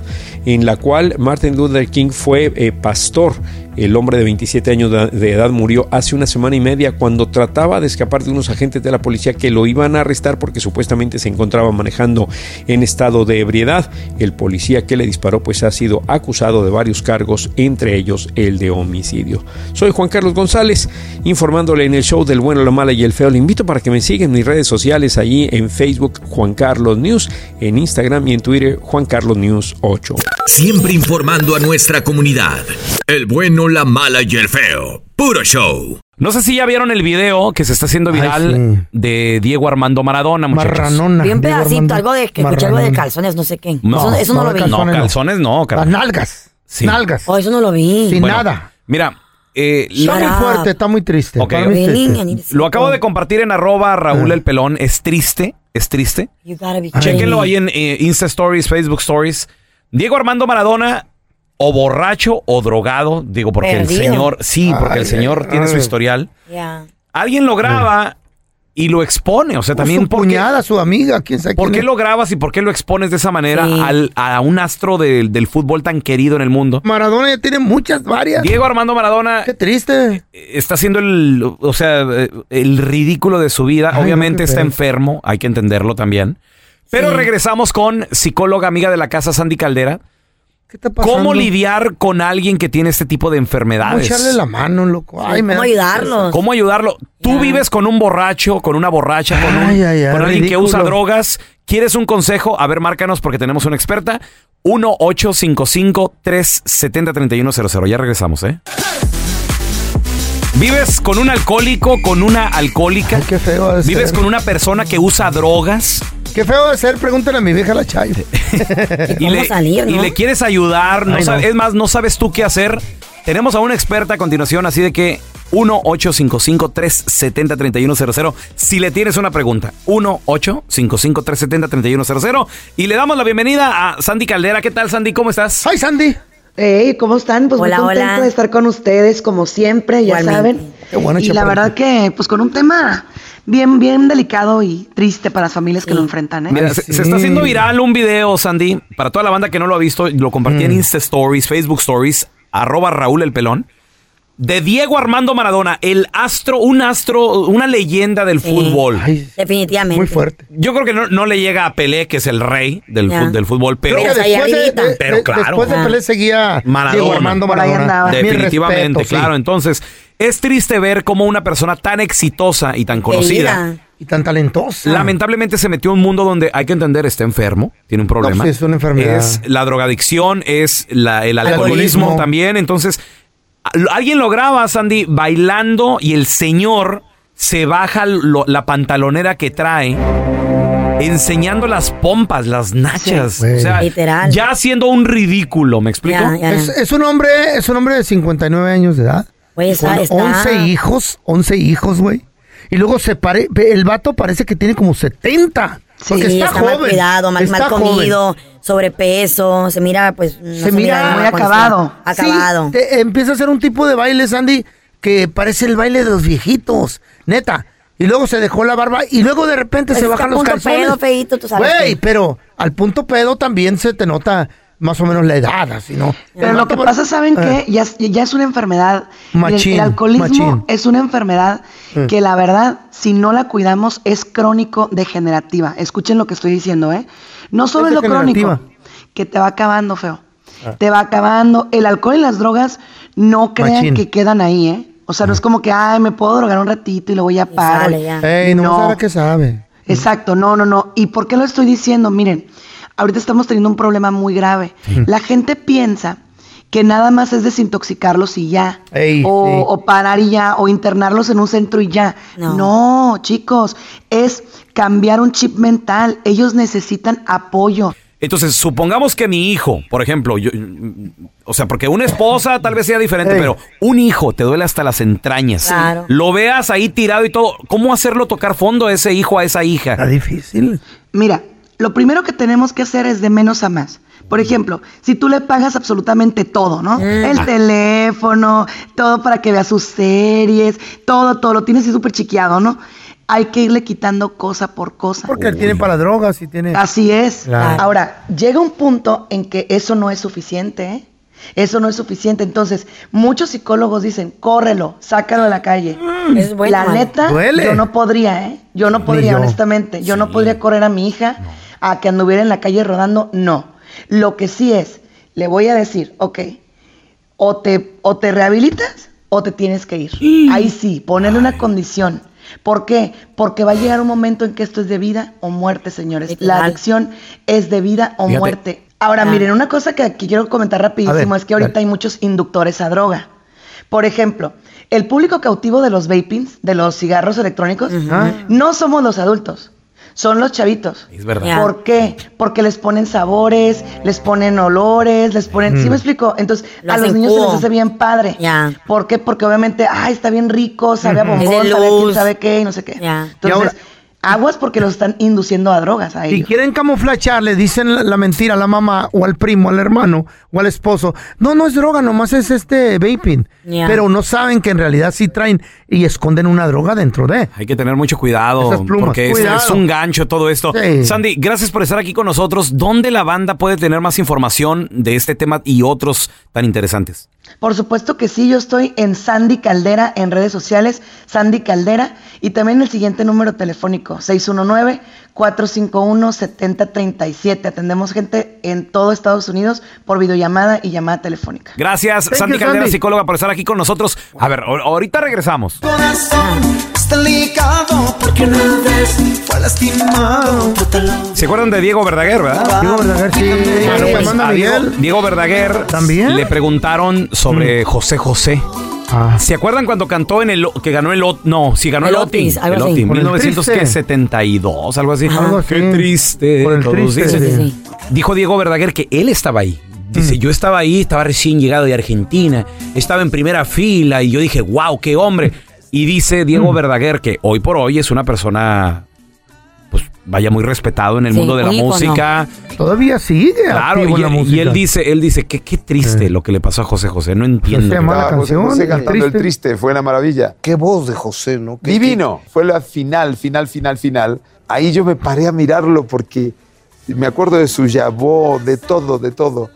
en la cual Martin Luther King fue eh, pastor El hombre de 27 años de edad murió hace una semana y media cuando trataba de escapar de unos agentes de la policía que lo iban a arrestar porque supuestamente se encontraba manejando en estado de ebriedad. El policía que le disparó pues ha sido acusado de varios cargos, entre ellos el de homicidio. Soy Juan Carlos González, informándole en el show del bueno, la mala y el feo. Le invito para que me siga en mis redes sociales, allí en Facebook Juan Carlos News, en Instagram y en Twitter Juan Carlos News 8. Siempre informando a nuestra comunidad. El bueno, la mala y el feo. Puro show. No sé si ya vieron el video que se está haciendo viral de Diego Armando Maradona, muchachos. Vi un pedacito, algo de que escuché algo de calzones, no sé qué. eso, eso no, lo vi. No, calzones no, Las carnal. nalgas. Sí. Nalgas. Oh, eso no lo vi. Sin Bueno, nada. Mira, eh, Está muy fuerte, está muy triste. Ok. está muy triste. Lo acabo de compartir en arroba Raúl el Pelón. Es triste, es triste. Chequenlo ahí en eh, Insta Stories, Facebook Stories. Diego Armando Maradona, o borracho o drogado, digo, porque Perdido. el señor, sí, porque Ay, el señor ay, tiene su historial. Yeah. Alguien lo graba y lo expone, o sea, también su ¿por qué- cuñada, su amiga, quién sabe ¿Por quién qué es? lo grabas y por qué lo expones de esa manera Sí. al- a un astro del, del fútbol tan querido en el mundo? Maradona ya tiene muchas, varias. Diego Armando Maradona Qué triste. está haciendo el, o sea, eh, el ridículo de su vida. Ay, Obviamente no, está enfermo, hay que entenderlo también. Pero Sí. regresamos con psicóloga amiga de la casa Sandy Caldera. ¿Qué está pasando? ¿Cómo lidiar con alguien que tiene este tipo de ¿Cómo enfermedades? echarle la mano, loco? Ay, me ¿Cómo da- ayudarlos? ¿Cómo ayudarlo? Tú vives con un borracho, con una borracha, con, un- Ay, ay, ay, con alguien que usa drogas. ¿Quieres un consejo? A ver, márcanos porque tenemos una experta. 1-855-370-3100. Ya regresamos, ¿eh? ¿Vives con un alcohólico, con una alcohólica? Ay, qué feo ¿Vives ser. con una persona que usa drogas? Qué feo de ser, pregúntale a mi vieja la Chayo. ¿Cómo le, salir, y no? le quieres ayudar, no Ay, sabe- no. es más, no sabes tú qué hacer. Tenemos a una experta a continuación, así de que 1-855-370-3100. Si le tienes una pregunta, 1-855-370-3100. Y le damos la bienvenida a Sandy Caldera. ¿Qué tal, Sandy? ¿Cómo estás? Ay, Sandy. Hey, ¿cómo están? Pues Hola, muy contento hola. de estar con ustedes, como siempre, ya Igualmente. saben. Qué bueno, y la verdad que, pues con un tema bien, bien delicado y triste para las familias que lo enfrentan, ¿eh? Mira, se, se está haciendo viral un video, Sandy, para toda la banda que no lo ha visto, lo compartí en Insta Stories, Facebook Stories, arroba Raúl el Pelón, de Diego Armando Maradona, el astro, un astro, una leyenda del Sí. fútbol. Ay, Definitivamente. muy fuerte. Yo creo que no, no le llega a Pelé, que es el rey del, fu- del fútbol, pero ahí después de, de- Pero claro. después de. Pelé seguía Maradona. Diego Armando Maradona. definitivamente, respeto, sí. claro. Entonces, es triste ver cómo una persona tan exitosa y tan conocida. Y tan talentosa. lamentablemente se metió a un mundo donde hay que entender, está enfermo, tiene un problema. pues, es una enfermedad. Es la drogadicción, es la- el alcoholismo, alcoholismo. también. Entonces, alguien lo graba, Sandy, bailando y el señor se baja lo- la pantalonera que trae. Enseñando las pompas, las nachas. Sí, güey. o sea, Literal. ya haciendo un ridículo, ¿me explico? Ya, ya. Es, es un hombre, es un hombre de 59 años de edad. Está- con está- 11 hijos, 11 hijos, güey. Y luego se pare, el vato parece que tiene como 70. Porque Sí, está, está, joven. mal cuidado, mal, mal está joven. comido, sobrepeso, se mira pues no se mira muy muy acabado. Acabado. Sí, te- empieza a hacer un tipo de baile, Sandy, que parece el baile de los viejitos, neta. Y luego se dejó la barba y luego de repente Pues se bajan los punto calzones. pedo, feíto, tú sabes Güey, pero al punto pedo también se te nota más o menos la edad, así, ¿no? Pero lo que pasa, ¿saben qué? Ya, es- ya es una enfermedad. Eh. Machín, el alcoholismo machín. es una enfermedad Mm. que la verdad, si no la cuidamos, es crónico degenerativa. Escuchen lo que estoy diciendo, ¿eh? No solo Es es lo crónico, que te va acabando, feo. Ah. Te va acabando. El alcohol y las drogas no crean Machín. que quedan ahí, ¿eh? O sea, no es como que, ay, me puedo drogar un ratito y luego ya paro. sale ya. Ey, no, No. sabe qué sabe. Exacto, no, no, no. ¿Y por qué lo estoy diciendo? Miren, ahorita estamos teniendo un problema muy grave. La gente piensa que nada más es desintoxicarlos y ya. Ey, o, o parar y ya, o internarlos en un centro y ya. No. No. chicos, es cambiar un chip mental. Ellos necesitan apoyo. Entonces, supongamos que mi hijo, por ejemplo, yo, o sea, porque una esposa tal vez sea diferente, Ey. pero un hijo te duele hasta las entrañas. Claro. Lo veas ahí tirado y todo. ¿Cómo hacerlo tocar fondo a ese hijo, a esa hija? Está difícil. Mira, lo primero que tenemos que hacer es de menos a más. Por ejemplo, si tú le pagas absolutamente todo, ¿no? El teléfono, todo para que vea sus series, todo, todo, lo tienes así súper chiqueado, ¿no? Hay que irle quitando cosa por cosa. Porque él tiene para drogas y tiene... Así es. Claro. Ahora, llega un punto en que eso no es suficiente, ¿eh? Eso no es suficiente. Entonces, muchos psicólogos dicen, córrelo, sácalo a la calle. Es bueno, la neta, Duele. yo no podría, ¿eh? Yo no podría, yo. honestamente. Yo no podría correr a mi hija a que anduviera en la calle rodando, no. Lo que sí es, le voy a decir, ok, o te, o te rehabilitas o te tienes que ir. Ahí sí, ponerle una condición. ¿Por qué? Porque va a llegar un momento en que esto es de vida o muerte, señores. La adicción es de vida o Fíjate. muerte. Ahora, Ah. miren, una cosa que, que quiero comentar rapidísimo ver, es que ahorita hay muchos inductores a droga. Por ejemplo, el público cautivo de los vapings, de los cigarros electrónicos, no somos los adultos, son los chavitos. Es verdad. ¿Por qué? Porque les ponen sabores, les ponen olores, les ponen... ¿Sí me explico? Entonces, a los niños se les cubo. hace bien padre. Ya. ¿Por qué? Porque obviamente, ay, está bien rico, sabe a bombón, sabe a quién sabe qué y no sé qué. Ya. Entonces, Y ahora- aguas porque los están induciendo a drogas a ellos. quieren camuflachar, le dicen la, la mentira a la mamá o al primo, al hermano o al esposo. No, no es droga, nomás es este vaping. Pero no saben que en realidad sí traen y esconden una droga dentro de. Hay que tener mucho cuidado Esas plumas, porque es, cuidado. es un gancho todo esto. Sí. Sandy, gracias por estar aquí con nosotros. ¿Dónde la banda puede tener más información de este tema y otros tan interesantes? Por supuesto que sí, yo estoy en Sandy Caldera en redes sociales, Sandy Caldera, y también el siguiente número telefónico, 619-451-7037. Atendemos gente en todo Estados Unidos por videollamada y llamada telefónica. Gracias, Thank Sandy you, Caldera, Sandy. psicóloga, por estar aquí con nosotros. A ver, ahor- ahorita regresamos. ¿Se acuerdan de Diego Verdaguer, verdad? Diego Verdaguer, sí. Bueno, pues, a Diego. Diego Verdaguer ¿También? le preguntaron sobre José José. Ah. ¿Se acuerdan cuando cantó en el que ganó el Ot- no, sí ganó el, El Otis, el así. Otis, Por el 1972, algo así. Qué triste. Por el triste, sí. Dijo Diego Verdaguer que él estaba ahí. Dice, yo estaba ahí, estaba recién llegado de Argentina, estaba en primera fila y yo dije, wow, qué hombre. Y dice Diego Verdaguer que hoy por hoy es una persona, vaya muy respetado en el Sí, mundo de la ícono. música. Todavía sigue Claro, y, la él- y música. él dice, él dice que qué triste lo que le pasó a José José, no entiendo. se llama la José canción, José El cantando el Triste. triste, fue una maravilla. Qué voz de José, ¿no? Qué- Divino. Fue la final, final, final, final. Ahí yo me paré a mirarlo porque me acuerdo de su yabó, de todo, de todo.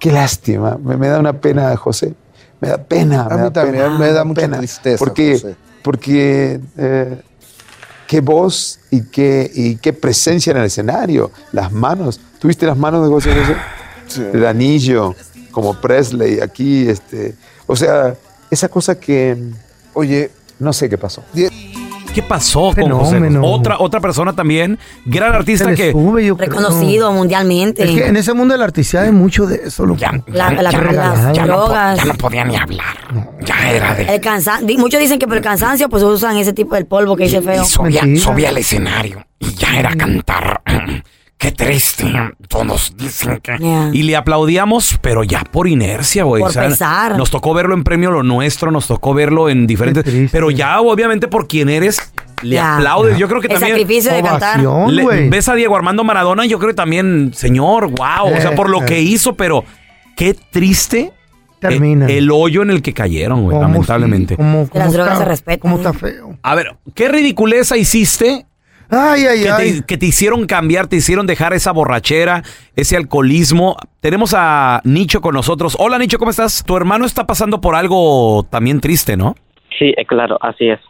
Qué lástima. Me, me da una pena, José. Me da pena. A me mí da también, pena, me da mucha pena. tristeza, Porque, José. porque eh, qué voz y qué, y qué presencia en el escenario. Las manos. ¿Tuviste las manos de José José? El anillo, como Presley aquí. Este, o sea, esa cosa que... Oye, no sé qué pasó. ¿Qué pasó con José Fenómeno. José? Otra, otra persona también, gran artista que... sube, yo creo. Reconocido mundialmente. Es que en ese mundo de la artisteada hay mucho de eso. loco. La- la- Qué las regalada. drogas. podía ni hablar. Ya era de... El cansa- di- muchos dicen que por el cansancio pues usan ese tipo del polvo que dice feo. subía, Mentira. subía al escenario y ya era cantar. Qué triste. Todos dicen que. Yeah. Y le aplaudíamos, pero ya por inercia, güey. Por pesar. Nos tocó verlo en Premio Lo Nuestro, nos tocó verlo en diferentes. Pero ya, obviamente, por quien eres, le Ya. aplaudes. Yo creo que El también. sacrificio de cantar. Le- güey. ves a Diego Armando Maradona, yo creo que también, señor, wow. o sea, por lo Eh, que eh. hizo, pero qué triste. Termina. eh, El hoyo en el que cayeron, güey, ¿Cómo lamentablemente. sí? ¿Cómo- Las drogas está- se respetan. ¿Cómo está feo? A ver, ¿qué ridiculeza hiciste Ay, ay, que ay. te, que te hicieron cambiar, te hicieron dejar esa borrachera, ese alcoholismo. Tenemos a Nicho con nosotros. Hola Nicho, ¿cómo estás? Tu hermano está pasando por algo también triste, ¿no? Sí, eh, claro, así es.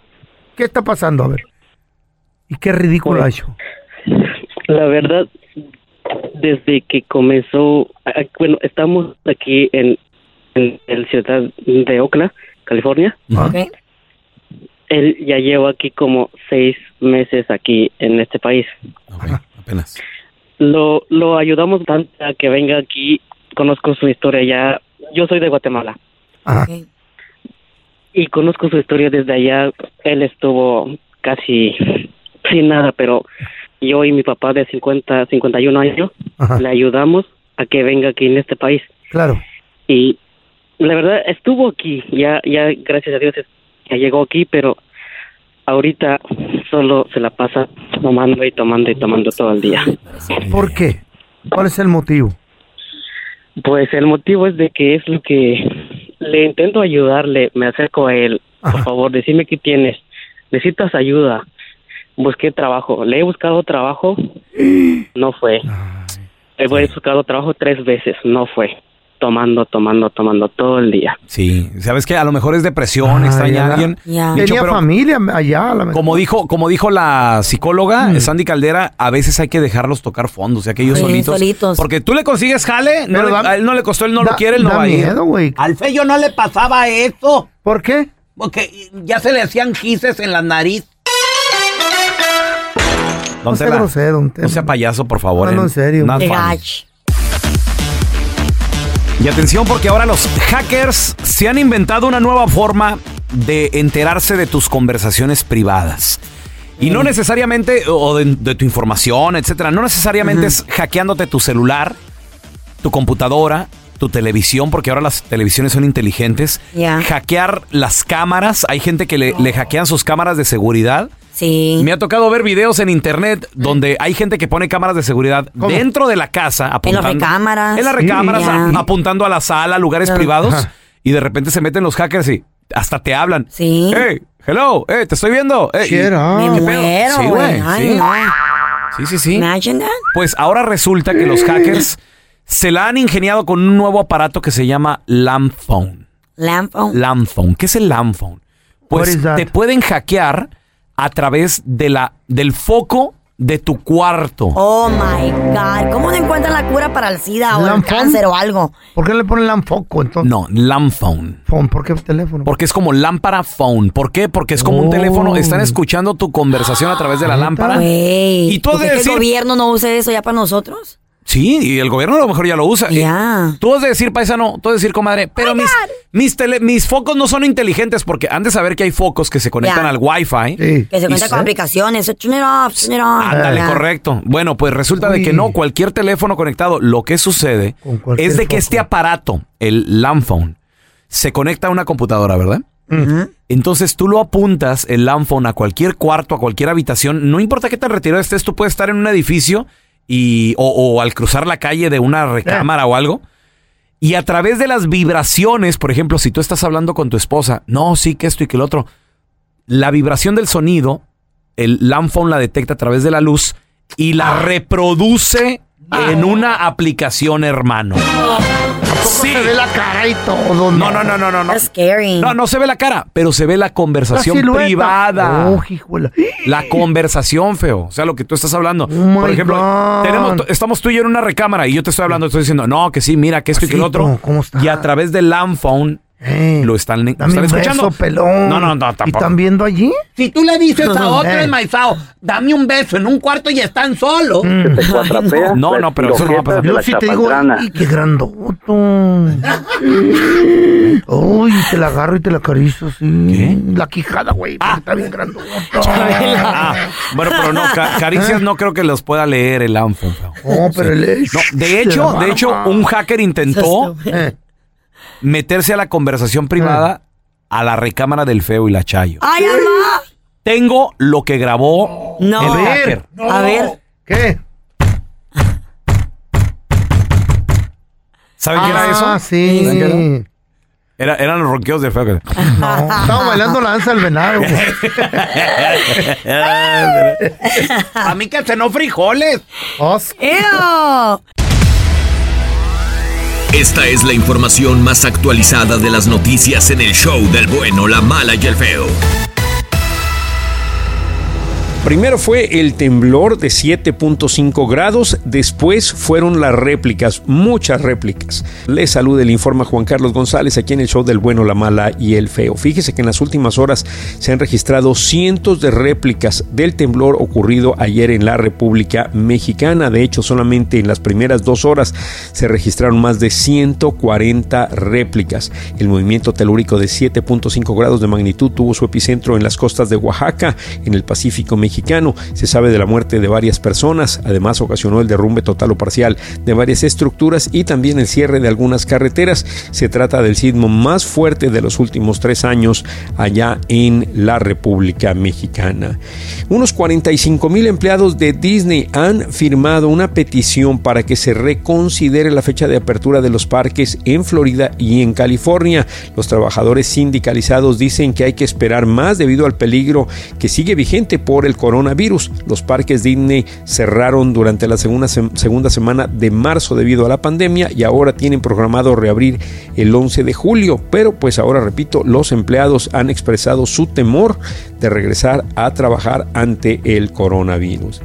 ¿Qué está pasando? A ver. ¿Y qué ridículo ha hecho? La verdad, desde que comenzó, ah, bueno, estamos aquí en, en la ciudad de Oakland, California. Ok. Él ya lleva aquí como seis meses aquí en este país. apenas. Lo, lo ayudamos tanto a que venga aquí, conozco su historia ya. Yo soy de Guatemala. Ok. y conozco su historia desde allá. Él estuvo casi sin nada, pero yo y mi papá de 50, 51 años Ajá. le ayudamos a que venga aquí en este país. Claro. Y la verdad estuvo aquí, ya, ya gracias a Dios ya llegó aquí, pero ahorita solo se la pasa tomando y tomando y tomando todo el día. ¿Por qué? ¿Cuál es el motivo? Pues el motivo es de que es lo que le intento ayudarle, me acerco a él, por favor, decime qué tienes, necesitas ayuda, busqué trabajo, le he buscado trabajo, no fue, he buscado trabajo tres veces, no fue, tomando, tomando, tomando todo el día. Sí, sabes que a lo mejor es depresión, extraña a alguien. Ya. Tenía pero familia allá. a la como dijo, como dijo la psicóloga Mm. Sandy Caldera, a veces hay que dejarlos tocar fondo, o sea que ellos Sí, solitos. solitos. Porque tú le consigues jale, no Pero le- da- a él no le costó, él no lo quiere, él no da va a ir. miedo, güey. Al Feyo no le pasaba eso. ¿Por qué? Porque ya se le hacían gises en la nariz. Don No sea grosero, don no Tela. sea payaso, por favor. Hablando eh. en serio. Not. Y atención porque ahora los hackers se han inventado una nueva forma de enterarse de tus conversaciones privadas. Y no necesariamente, o de, de tu información, etcétera, no necesariamente es hackeándote tu celular, tu computadora, tu televisión, porque ahora las televisiones son inteligentes. Ya. Hackear las cámaras, hay gente que le, le hackean sus cámaras de seguridad. Sí. Me ha tocado ver videos en internet donde hay gente que pone cámaras de seguridad ¿Cómo? dentro de la casa, En las apuntando. recámaras. En las recámaras, a- apuntando a la sala, lugares privados, Ajá. y de repente se meten los hackers y hasta te hablan. Sí. Hey, hello, hey, te estoy viendo. Hey. Me ¿qué muero, Sí, güey. Ay, sí. no. Sí, sí, sí. Imagine that. Pues ahora resulta que los hackers se la han ingeniado con un nuevo aparato que se llama Lamp Phone. Lamp phone. Lamp Phone. ¿Qué es el Lamp Phone? What Pues te pueden hackear a través de la, del foco de tu cuarto. Oh my God. ¿Cómo no encuentran la cura para el SIDA o el cáncer o algo? ¿Por qué le ponen la foco entonces? No, Lamp Phone. Phone, ¿Por qué teléfono? Porque es como lámpara phone. ¿Por qué? Porque es como un Oh. teléfono. Están escuchando tu conversación a través de la lámpara. Güey. Y tú has ¿Por de qué que decir- el gobierno no use eso ya para nosotros? Sí, y el gobierno a lo mejor ya lo usa. Ya. Tú has de decir, paisano, tú has de decir, comadre, pero mis, mis, tele- mis focos no son inteligentes porque han de saber que hay focos que se conectan Ya. al Wi-Fi. Sí. Que se se- con aplicaciones. Turn it off, turn it off. Ándale, Ya. correcto. Bueno, pues resulta de que no, cualquier teléfono conectado, lo que sucede es de que foco. este aparato, el LAN phone, se conecta a una computadora, ¿verdad? Entonces tú lo apuntas, el LAN phone, a cualquier cuarto, a cualquier habitación, no importa qué tan retirado estés, tú puedes estar en un edificio y, o, o al cruzar la calle de una recámara o algo. Y a través de las vibraciones, por ejemplo, si tú estás hablando con tu esposa, no, sí, que esto y que el otro, la vibración del sonido, el LAN phone la detecta a través de la luz y la reproduce en una aplicación, hermano. Sí. Se ve la cara y todo. No, no, no, no, no. No, scary. no, no se ve la cara, pero se ve la conversación La privada. Oh, hijuela. La conversación, feo. O sea, lo que tú estás hablando. Oh Por ejemplo, tenemos, estamos tú y yo en una recámara y yo te estoy hablando, estoy diciendo, no, que sí, mira, que esto y que el Pasito, otro. ¿cómo está? Y a través del LAN Eh, lo están, lo Dame están un escuchando. beso, pelón. No, no, no, ¿Y tampoco. están viendo allí? Si tú le dices a otro Eh. enmaizado, dame un beso en un cuarto y están solos. Mm. Te cuatrapea, No, no, pero eso no va a pasar. de Yo sí te digo. ¡y qué grandoto! Uy, te la agarro y te la acaricio así. La quijada, güey, porque está bien grandoto. Ah, bueno, pero no, ca- caricias no creo que los pueda leer el feo. No, pero el No, de hecho, de hecho, un hacker intentó Eh, meterse a la conversación privada a la recámara del feo y la chayo. ¡Ay, mamá! Tengo lo que grabó No. el a hacker. ver, A ver. ¿qué? ¿Saben qué era Ah, eso? sí. ¿Saben qué era? Era- eran los ronqueos del feo. que- No, estaba bailando la danza del venado. A mí que cenó frijoles. Os- ¡Ew! Esta es la información más actualizada de las noticias en el show del bueno, la mala y el feo. Primero fue el temblor de 7.5 grados, después fueron las réplicas, muchas réplicas. Les saluda el informa Juan Carlos González aquí en el show del bueno, la mala y el feo. Fíjese que en las últimas horas se han registrado cientos de réplicas del temblor ocurrido ayer en la República Mexicana. De hecho, solamente en las primeras dos horas se registraron más de 140 réplicas. El movimiento telúrico de 7.5 grados de magnitud tuvo su epicentro en las costas de Oaxaca, en el Pacífico Mexicano. Se sabe de la muerte de varias personas, además ocasionó el derrumbe total o parcial de varias estructuras y también el cierre de algunas carreteras. Se trata del sismo más fuerte de los últimos tres años allá en la República Mexicana. Unos 45 mil empleados de Disney han firmado una petición para que se reconsidere la fecha de apertura de los parques en Florida y en California. Los trabajadores sindicalizados dicen que hay que esperar más debido al peligro que sigue vigente por el coronavirus. Los parques Disney cerraron durante la segunda, segunda semana de marzo debido a la pandemia y ahora tienen programado reabrir el 11 de julio. Pero pues ahora repito, los empleados han expresado su temor de regresar a trabajar ante el coronavirus.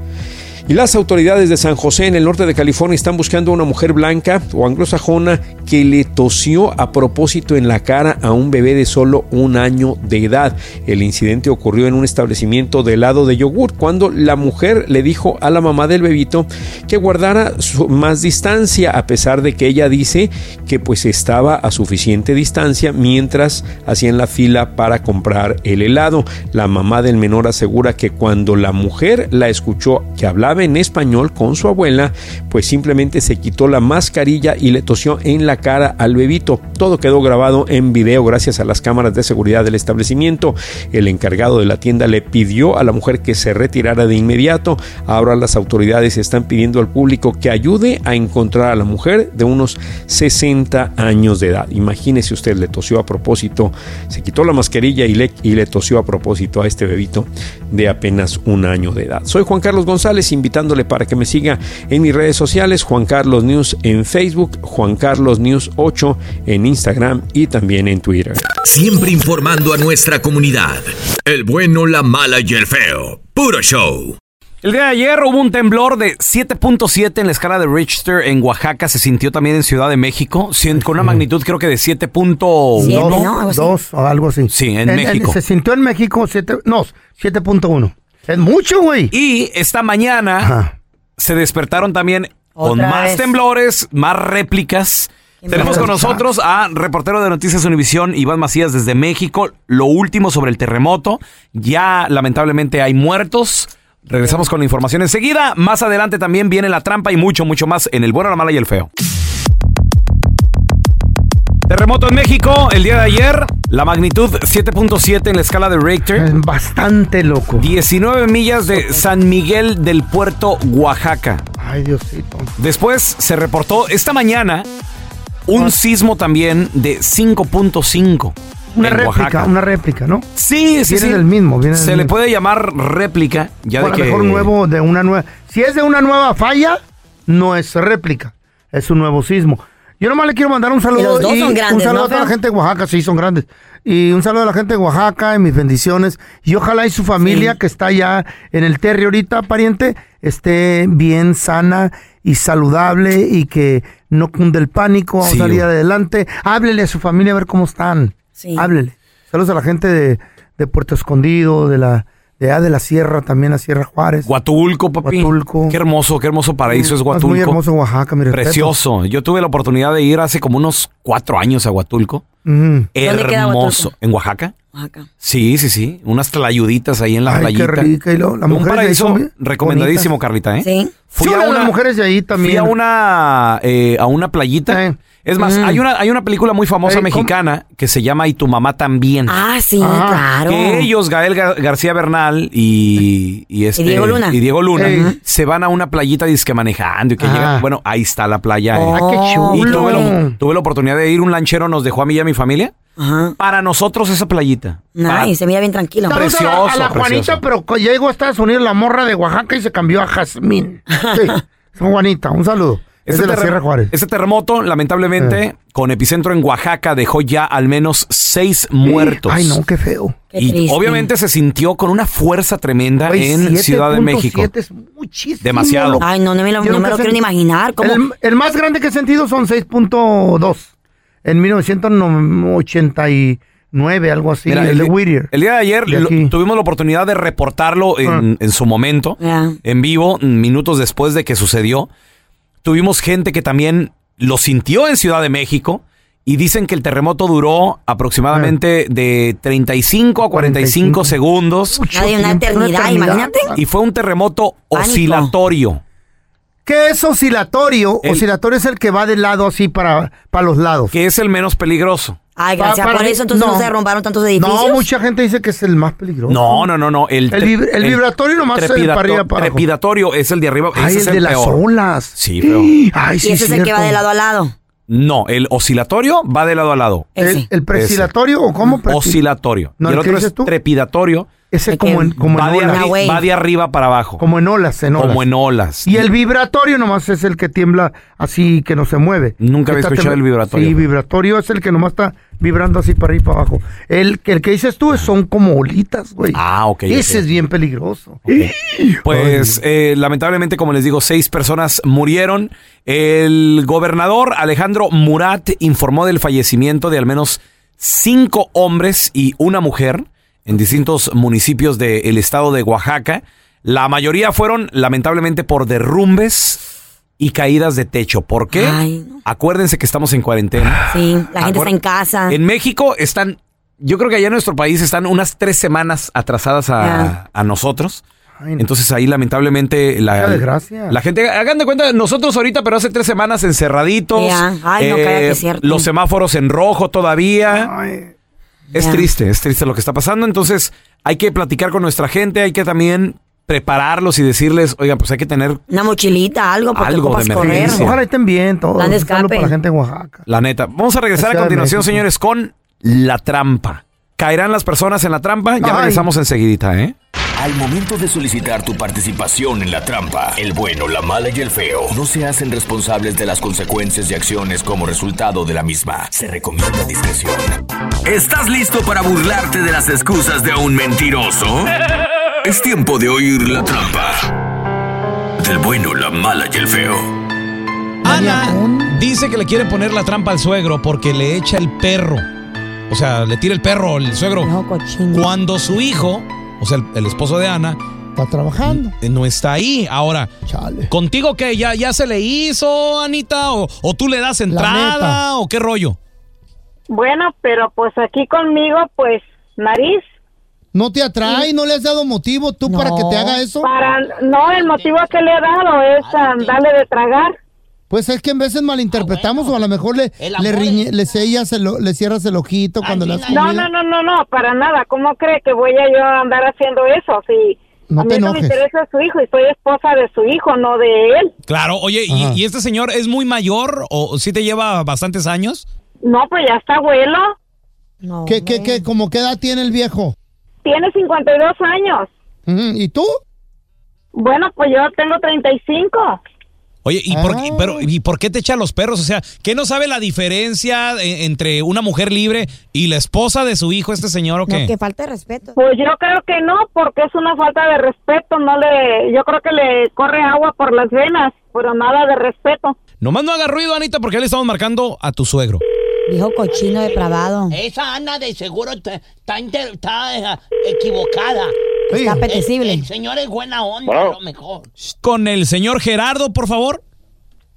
Y las autoridades de San José en el norte de California están buscando a una mujer blanca o anglosajona que le tosió a propósito en la cara a un bebé de solo un año de edad. El incidente ocurrió en un establecimiento de helado de yogur cuando la mujer le dijo a la mamá del bebito que guardara más distancia a pesar de que ella dice que pues estaba a suficiente distancia mientras hacían la fila para comprar el helado. La mamá del menor asegura que cuando la mujer la escuchó que hablaba en español con su abuela, pues simplemente se quitó la mascarilla y le tosió en la cara al bebito. Todo quedó grabado en video gracias a las cámaras de seguridad del establecimiento. El encargado de la tienda le pidió a la mujer que se retirara de inmediato. Ahora las autoridades están pidiendo al público que ayude a encontrar a la mujer de unos 60 años de edad. Imagínese usted, le tosió a propósito, se quitó la mascarilla y le, y le tosió a propósito a este bebito de apenas un año de edad. Soy Juan Carlos González, invitándole para que me siga en mis redes sociales, Juan Carlos News en Facebook, Juan Carlos News 8 en Instagram y también en Twitter. Siempre informando a nuestra comunidad. El bueno, la mala y el feo. Puro show. El día de ayer hubo un temblor de 7.7 en la escala de Richter en Oaxaca. Se sintió también en Ciudad de México, con una magnitud creo que de 7.1. Dos, dos o algo así. Sí, en México. se sintió en México, siete, no, 7.1. Es mucho, güey. Y esta mañana se despertaron también con más vez. temblores, más réplicas. Tenemos con nosotros a reportero de Noticias Univisión, Iván Macías, desde México. Lo último sobre el terremoto. Ya lamentablemente hay muertos. Regresamos con la información enseguida. Más adelante también viene la trampa y mucho, mucho más en el bueno, la mala y el feo. Terremoto en México el día de ayer. La magnitud 7.7 en la escala de Richter. Bastante loco. 19 millas de San Miguel del Puerto, Oaxaca. Ay, Diosito. Después se reportó esta mañana un sismo también de 5.5. Una en réplica, Oaxaca. una réplica, ¿no? Sí, sí, Viene sí. del mismo, viene Se le puede llamar réplica, ya O de a que lo mejor nuevo de una nueva. Si es de una nueva falla, no es réplica, es un nuevo sismo. Yo nomás le quiero mandar un saludo. Y los dos son grandes, Un saludo ¿no, a toda la gente de Oaxaca, sí, son grandes. Y un saludo a la gente de Oaxaca, y mis bendiciones. Y ojalá y su familia, que está ya en el terrio ahorita, pariente, esté bien sana y saludable y que no cunde el pánico, vamos Sí, a salir adelante. Háblele a su familia a ver cómo están. Sí. Háblele. Saludos a la gente de, de Puerto Escondido, de la de, allá de la Sierra, también a Sierra Juárez. Huatulco, papi. Huatulco. Qué hermoso, qué hermoso paraíso es Es Huatulco. muy hermoso Oaxaca, mi respeto. Precioso. Yo tuve la oportunidad de ir hace como unos cuatro años a Huatulco. Ujú. Hermoso. ¿En Oaxaca? Oaxaca. Sí, sí, sí. Unas tlayuditas ahí en la Ay, qué playita. rica. Y lo- las Un paraíso recomendadísimo, Carlita, ¿eh? Sí. Fui Sí, a las una, mujeres de ahí también. fui a una, eh, a una playita. Es más, Mm. hay, una, hay una película muy famosa Ey, ¿cómo? mexicana que se llama Y tu mamá también. Ah, sí, Ajá. claro. Que ellos, Gael Gar- García Bernal y, y, este, Y Diego Luna. y Diego Luna, se van a una playita disque manejando y que Ajá. llegan. Bueno, ahí está la playa. eh. Ah, qué Oh, Y chulo. tuve la, tuve la oportunidad de ir, un lanchero nos dejó a mí y a mi familia. Ajá. Para nosotros esa playita. Nice, se mira bien tranquilo. Saludos a la- a la, Precioso, Juanita, precioso. pero llegó a Estados Unidos la morra de Oaxaca y se cambió a Jazmín. Sí, son Juanita, un saludo. Es Este de la Sierra Juárez. Este terremoto, lamentablemente, con epicentro en Oaxaca, dejó ya al menos seis muertos. Ay, no, qué feo. Qué y triste. obviamente se sintió con una fuerza tremenda en Ciudad de 7.7 México. es muchísimo. Demasiado. Ay, no, no me lo, no me lo quiero ni imaginar. ¿Cómo? El, el más grande que he sentido son 6.2 en 1989, algo así, Mira, el, de Whittier. el día de ayer De lo- aquí. tuvimos la oportunidad de reportarlo en, en su momento, en vivo, minutos después de que sucedió. Tuvimos gente que también lo sintió en Ciudad de México y dicen que el terremoto duró aproximadamente de 35 a 45 45 segundos Mucho una eternidad, imagínate. y fue un terremoto Pánico. oscilatorio. ¿Qué es oscilatorio? El- oscilatorio es el que va de lado así para, para los lados. que es el menos peligroso. Ay, gracias para por eso entonces no, no. se derrumbaron tantos edificios. No, mucha gente dice que es el más peligroso. No, no, no, no. El, El vib- el vibratorio nomás es el para arriba, para abajo. Trepidatorio es el de arriba. Ay, ese el es de las peor. olas. Sí, feo. Ay, sí, y ese es el que va de lado a lado. No, el oscilatorio va de lado a lado. ¿El, el prescilatorio o cómo? Oscilatorio. No, y el ¿el otro es tú? trepidatorio. Ese como en, como va, en de olas. va de arriba para abajo. Como en olas, en olas. Como en olas. Y el vibratorio nomás es el que tiembla así que no se mueve. Nunca había escuchado tem- el vibratorio. Sí, vibratorio es el que nomás está vibrando así para arriba y para abajo. El que, el que dices tú es- son como olitas, güey. Ah, ok. Ese es bien peligroso. Pues eh, lamentablemente, como les digo, seis personas murieron. El gobernador Alejandro Murat informó del fallecimiento de al menos cinco hombres y una mujer en distintos municipios del estado de Oaxaca. La mayoría fueron lamentablemente por derrumbes y caídas de techo. ¿Por qué? Ay, Acuérdense que estamos en cuarentena. Sí, la gente está en casa. En México están, yo creo que allá en nuestro país están unas tres semanas atrasadas a, nosotros. Entonces ahí lamentablemente la, la gente, hagan de cuenta, nosotros ahorita, pero hace tres semanas encerraditos. eh, Ya. Ay, no, cállate, es cierto. Los semáforos en rojo todavía. Es triste, es triste lo que está pasando. Entonces hay que platicar con nuestra gente, hay que también prepararlos y decirles, oigan, pues hay que tener Una mochilita, algo, porque Algo de ocupas correr. emergencia. Ojalá estén bien todos. Plan de Un saludo escape. para la gente en Oaxaca. La neta. Vamos a regresar a Ciudad de continuación, México. señores, con la trampa. ¿Caerán las personas en la trampa? Ya Ay. regresamos enseguidita, ¿eh? Al momento de solicitar tu participación en la trampa, el bueno, la mala y el feo no se hacen responsables de las consecuencias y acciones como resultado de la misma. Se recomienda discreción. ¿Estás listo para burlarte de las excusas de un mentiroso? Es tiempo de oír la trampa. Del bueno, la mala y el feo. Ana dice que le quiere poner la trampa al suegro porque le echa el perro. O sea, le tira el perro al suegro. Cuando su hijo, o sea, el, el esposo de Ana, Está trabajando. no está ahí. Ahora, ¿contigo qué? ¿Ya, ¿Ya se le hizo, Anita? ¿O, o tú le das entrada? ¿O qué rollo? Bueno, pero pues aquí conmigo, pues, nariz. ¿No te atrae? ¿No le has dado motivo tú para que te haga eso? Para, no, el motivo que le he dado es darle de tragar. Pues es que en veces malinterpretamos o a lo mejor le, le, riñe- le sellas el o- le cierras el ojito cuando le das No, no, no, no, no, para nada. ¿Cómo cree que voy a yo andar haciendo eso? Si No a te mí no me interesa su hijo y soy esposa de su hijo, no de él. Claro, oye, ¿y, y este señor es muy mayor o sí te lleva bastantes años? No, pues ya está abuelo. ¿Qué, qué, qué? ¿Cómo qué edad tiene el viejo? Tiene 52 años. ¿Y tú? Bueno, pues yo tengo 35. Oye, ¿y por, pero, ¿y por qué te echa los perros? O sea, ¿qué no sabe la diferencia eh, entre una mujer libre y la esposa de su hijo, este señor o qué? No, que falta de respeto. Pues yo creo que no, porque es una falta de respeto. No le, yo creo que le corre agua por las venas, pero nada de respeto. Nomás no haga ruido, Anita, porque ya le estamos marcando a tu suegro. Dijo cochino depravado. Esa Ana de seguro te- está, inter- está, eh, equivocada. Está apetecible. El, el señor es buena onda, Bueno. a lo mejor. Con el señor Gerardo, por favor.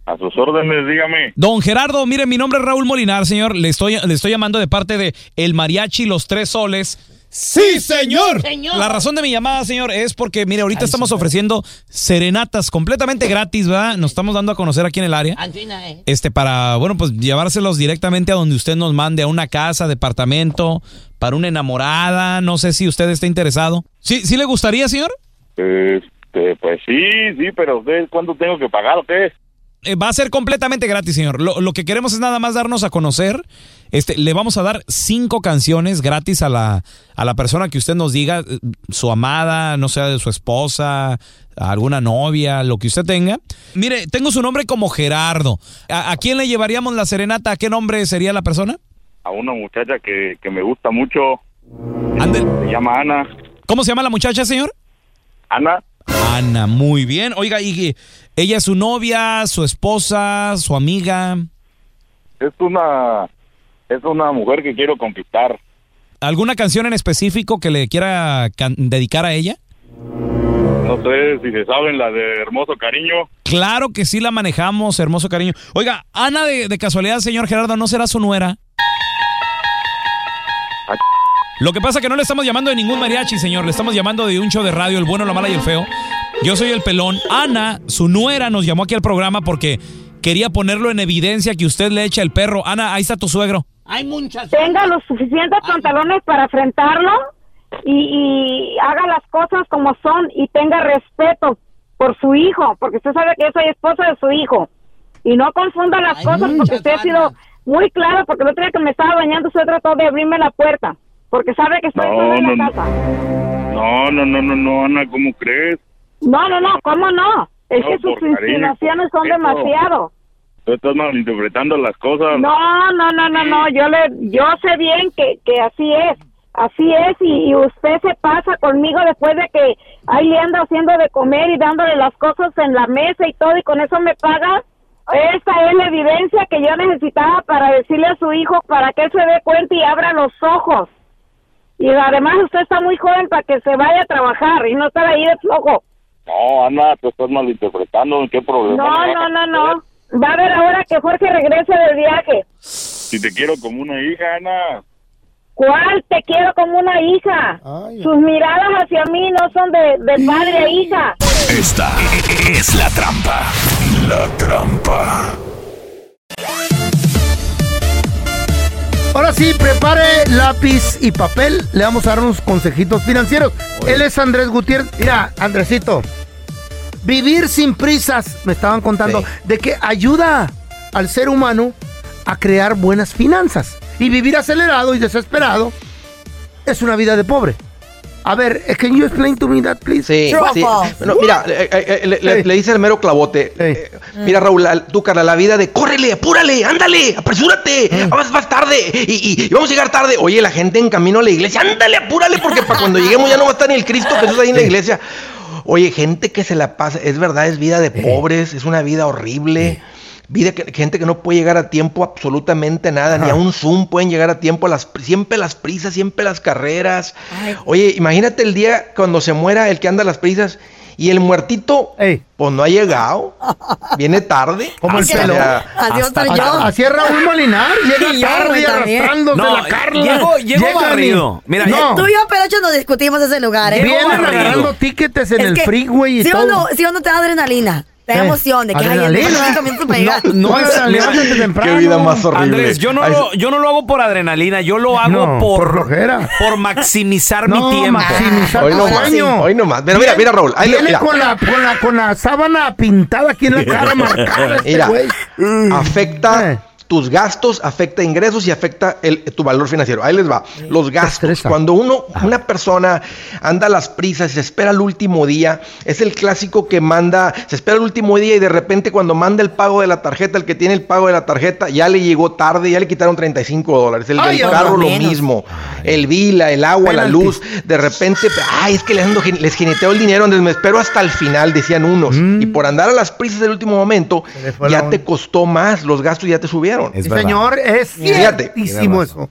A sus órdenes, dígame. Don Gerardo, mire, mi nombre es Raúl Molinar, señor. Le estoy, le estoy llamando de parte de El Mariachi Los Tres Soles. ¡Sí, señor! Señor. La razón de mi llamada, señor, es porque, mire, ahorita estamos ofreciendo serenatas completamente gratis, ¿verdad? Nos estamos dando a conocer aquí en el área. Antina, eh. Este, para, bueno, pues llevárselos directamente a donde usted nos mande, a una casa, departamento, para una enamorada. No sé si usted está interesado. ¿Sí, sí le gustaría, señor? Este, pues sí, sí, pero usted, ¿cuánto tengo que pagar qué? Eh, va a ser completamente gratis, señor. Lo, lo que queremos es nada más darnos a conocer. Este, le vamos a dar cinco canciones gratis a la, a la persona que usted nos diga, eh, su amada, no sea de su esposa, alguna novia, lo que usted tenga. Mire, tengo su nombre como Gerardo. ¿A, a quién le llevaríamos la serenata? ¿A qué nombre sería la persona? A una muchacha que, que me gusta mucho. Se llama Ana. ¿Cómo se llama la muchacha, señor? Ana. Ana, muy bien. Oiga, ¿y ella es su novia, su esposa, su amiga? Es una, es una mujer que quiero conquistar. ¿Alguna canción en específico que le quiera dedicar a ella? No sé si se saben la de Hermoso Cariño. Claro que sí la manejamos, hermoso cariño. Oiga, Ana, de, de casualidad, señor Gerardo, ¿no será su nuera? Lo que pasa es que no le estamos llamando de ningún mariachi, señor. Le estamos llamando de un show de radio, el bueno, la mala y el feo. Yo soy el pelón. Ana, su nuera, nos llamó aquí al programa porque quería ponerlo en evidencia que usted le echa el perro. Ana, ahí está tu suegro. Hay muchas. Tenga los suficientes pantalones para enfrentarlo y, y haga las cosas como son y tenga respeto por su hijo, porque usted sabe que yo soy esposa de su hijo. Y no confunda las cosas porque usted ha sido muy claro, porque el otro día que me estaba bañando usted trató de abrirme la puerta, porque sabe que estoy No, en no, la no. casa. No, no, no, no, no, Ana, ¿cómo crees? No, no, no, ¿cómo no? Es No, que sus insinuaciones son demasiado. Tú estás malinterpretando las cosas. No, no, no, no, no, yo le, yo sé bien que, que así es, así es y, y usted se pasa conmigo después de que ahí le ando haciendo de comer y dándole las cosas en la mesa y todo y con eso me paga. Esta es la evidencia que yo necesitaba para decirle a su hijo para que él se dé cuenta y abra los ojos. Y además usted está muy joven para que se vaya a trabajar y no estar ahí de flojo. No, Ana, tú estás malinterpretando. ¿Qué problema? No, no, no, no. Va a ver ahora que Jorge regrese del viaje. Si te quiero como una hija, Ana. ¿Cuál? Te quiero como una hija. Sus miradas hacia mí no son de, de padre a hija. Esta es la trampa. La trampa. Ahora sí, prepare lápiz y papel. Le vamos a dar unos consejitos financieros. Él es Andrés Gutiérrez. Mira, Andresito, vivir sin prisas, me estaban contando, de que ayuda al ser humano a crear buenas finanzas. Y vivir acelerado y desesperado es una vida de pobre. A ver, eh, can you explain to me that, please? Sí, sí. Bueno, mira, eh, eh, le, le- le dice el mero clavote. eh, mira, Raúl, la- tú, Carla, la vida de córrele, apúrale, ándale, apresúrate, vas, vas tarde y, y- y vamos a llegar tarde. Oye, la gente en camino a la iglesia, ándale, apúrale, porque para cuando lleguemos ya no va a estar ni el Cristo Jesús ahí en la iglesia. Oye, gente que se la pasa, es verdad, es vida de pobres, es una vida horrible. Vida que, gente que no puede llegar a tiempo absolutamente nada, ni a un Zoom pueden llegar a tiempo, a las, siempre las prisas, siempre las carreras. Oye, imagínate el día cuando se muera el que anda a las prisas y el muertito, pues no ha llegado, viene tarde. Como el O sea, pelo. Estoy yo. Así es Raúl Molinar. Llega Y yo, tarde también. arrastrándose No, la Carla. llego- llego barrido. Mira, no. Tú y yo, Perocho, nos discutimos ese lugar, ¿eh? Vienen agarrando tickets en Es el que, freeway y ¿sí todo. O no, ¿Sí o no te da adrenalina? ¿Qué? emoción de que hay ¿Adrenalina? cinco minutos para llegar. No, es- mira, Andrés, yo no, Ay, lo, yo no lo hago por adrenalina, yo lo hago No, por, por flojera. por maximizar No, mi tiempo. maximizar Hoy no más, sueño. hoy no más. Mira, mira, mira, Raúl, ahí le- Viene mira. con la, con, la, con la sábana pintada aquí en la cara marcada este Mira, güey. afecta tus gastos, afecta ingresos y afecta el, tu valor financiero. Ahí les va. Los gastos. Cuando uno, una persona anda a las prisas, se espera el último día, es el clásico que manda, se espera el último día y de repente cuando manda el pago de la tarjeta, el que tiene el pago de la tarjeta, ya le llegó tarde, ya le quitaron 35 dólares. El Ay, del carro lo menos. mismo. El vila, el agua, la luz. De repente, ay, es que les, ando, les el dinero, entonces me espero hasta el final, decían unos. Y por andar a las prisas del último momento, ya te costó más, los gastos ya te subieron. Sí, señor, es ciertísimo eso.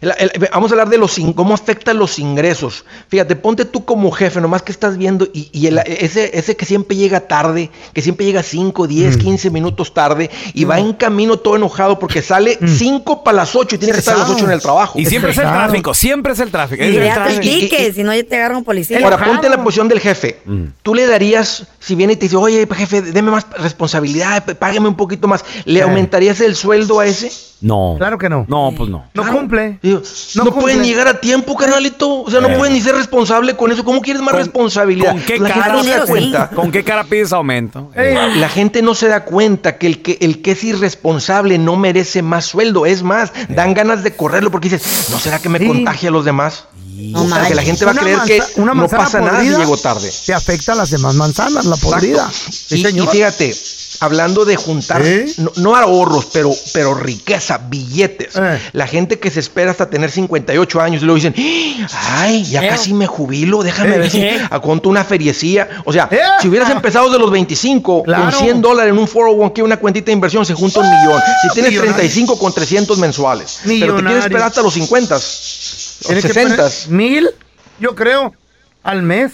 El- el- vamos a hablar de los in- cómo afectan los ingresos. Fíjate, ponte tú como jefe, nomás que estás viendo, y, y el- ese, ese que siempre llega tarde, que siempre llega 5, 10, 15 minutos tarde, y va en camino todo enojado porque sale 5 para las 8 y tiene que estar a las 8 en el trabajo. Y siempre es el tráfico, siempre es el tráfico. Y ya te tráfico. pique, si no ya te agarra un policía. Ahora, ponte en la posición del jefe. Tú le darías, si viene y te dice, oye, jefe, deme más responsabilidad, págueme un poquito más, ¿le Eh. aumentarías el sueldo a ese? No. Claro que no. No, pues no. No cumple. Digo, no, pueden llegar a tiempo, carnalito. O sea, no Eh. pueden ni ser responsable con eso. ¿Cómo quieres más responsabilidad? ¿Con qué La gente cara? no se da cuenta. ¿Con qué cara pides aumento? La gente no se da cuenta que el, que el que es irresponsable no merece más sueldo. Es más, dan ganas de correrlo porque dices, ¿no será que me contagia a los demás? o sea, que la gente va a creer que una no pasa nada si llegó tarde. Te afecta a las demás manzanas, la podrida. Sí, Y, y fíjate, hablando de juntar, no, no ahorros, pero, pero riqueza, billetes. Eh. La gente que se espera hasta tener 58 años y luego dicen, ay, ya casi me jubilo, déjame Eh. ver si aconto una feriecía. O sea, Eh. si hubieras empezado de los 25 Claro. con 100 dólares en un 401k, una cuentita de inversión, se junta un millón. Si tienes millonario. 35 con 300 mensuales, pero te quieres esperar hasta los 50, o Tienes que 60. poner Mil, yo creo, al mes.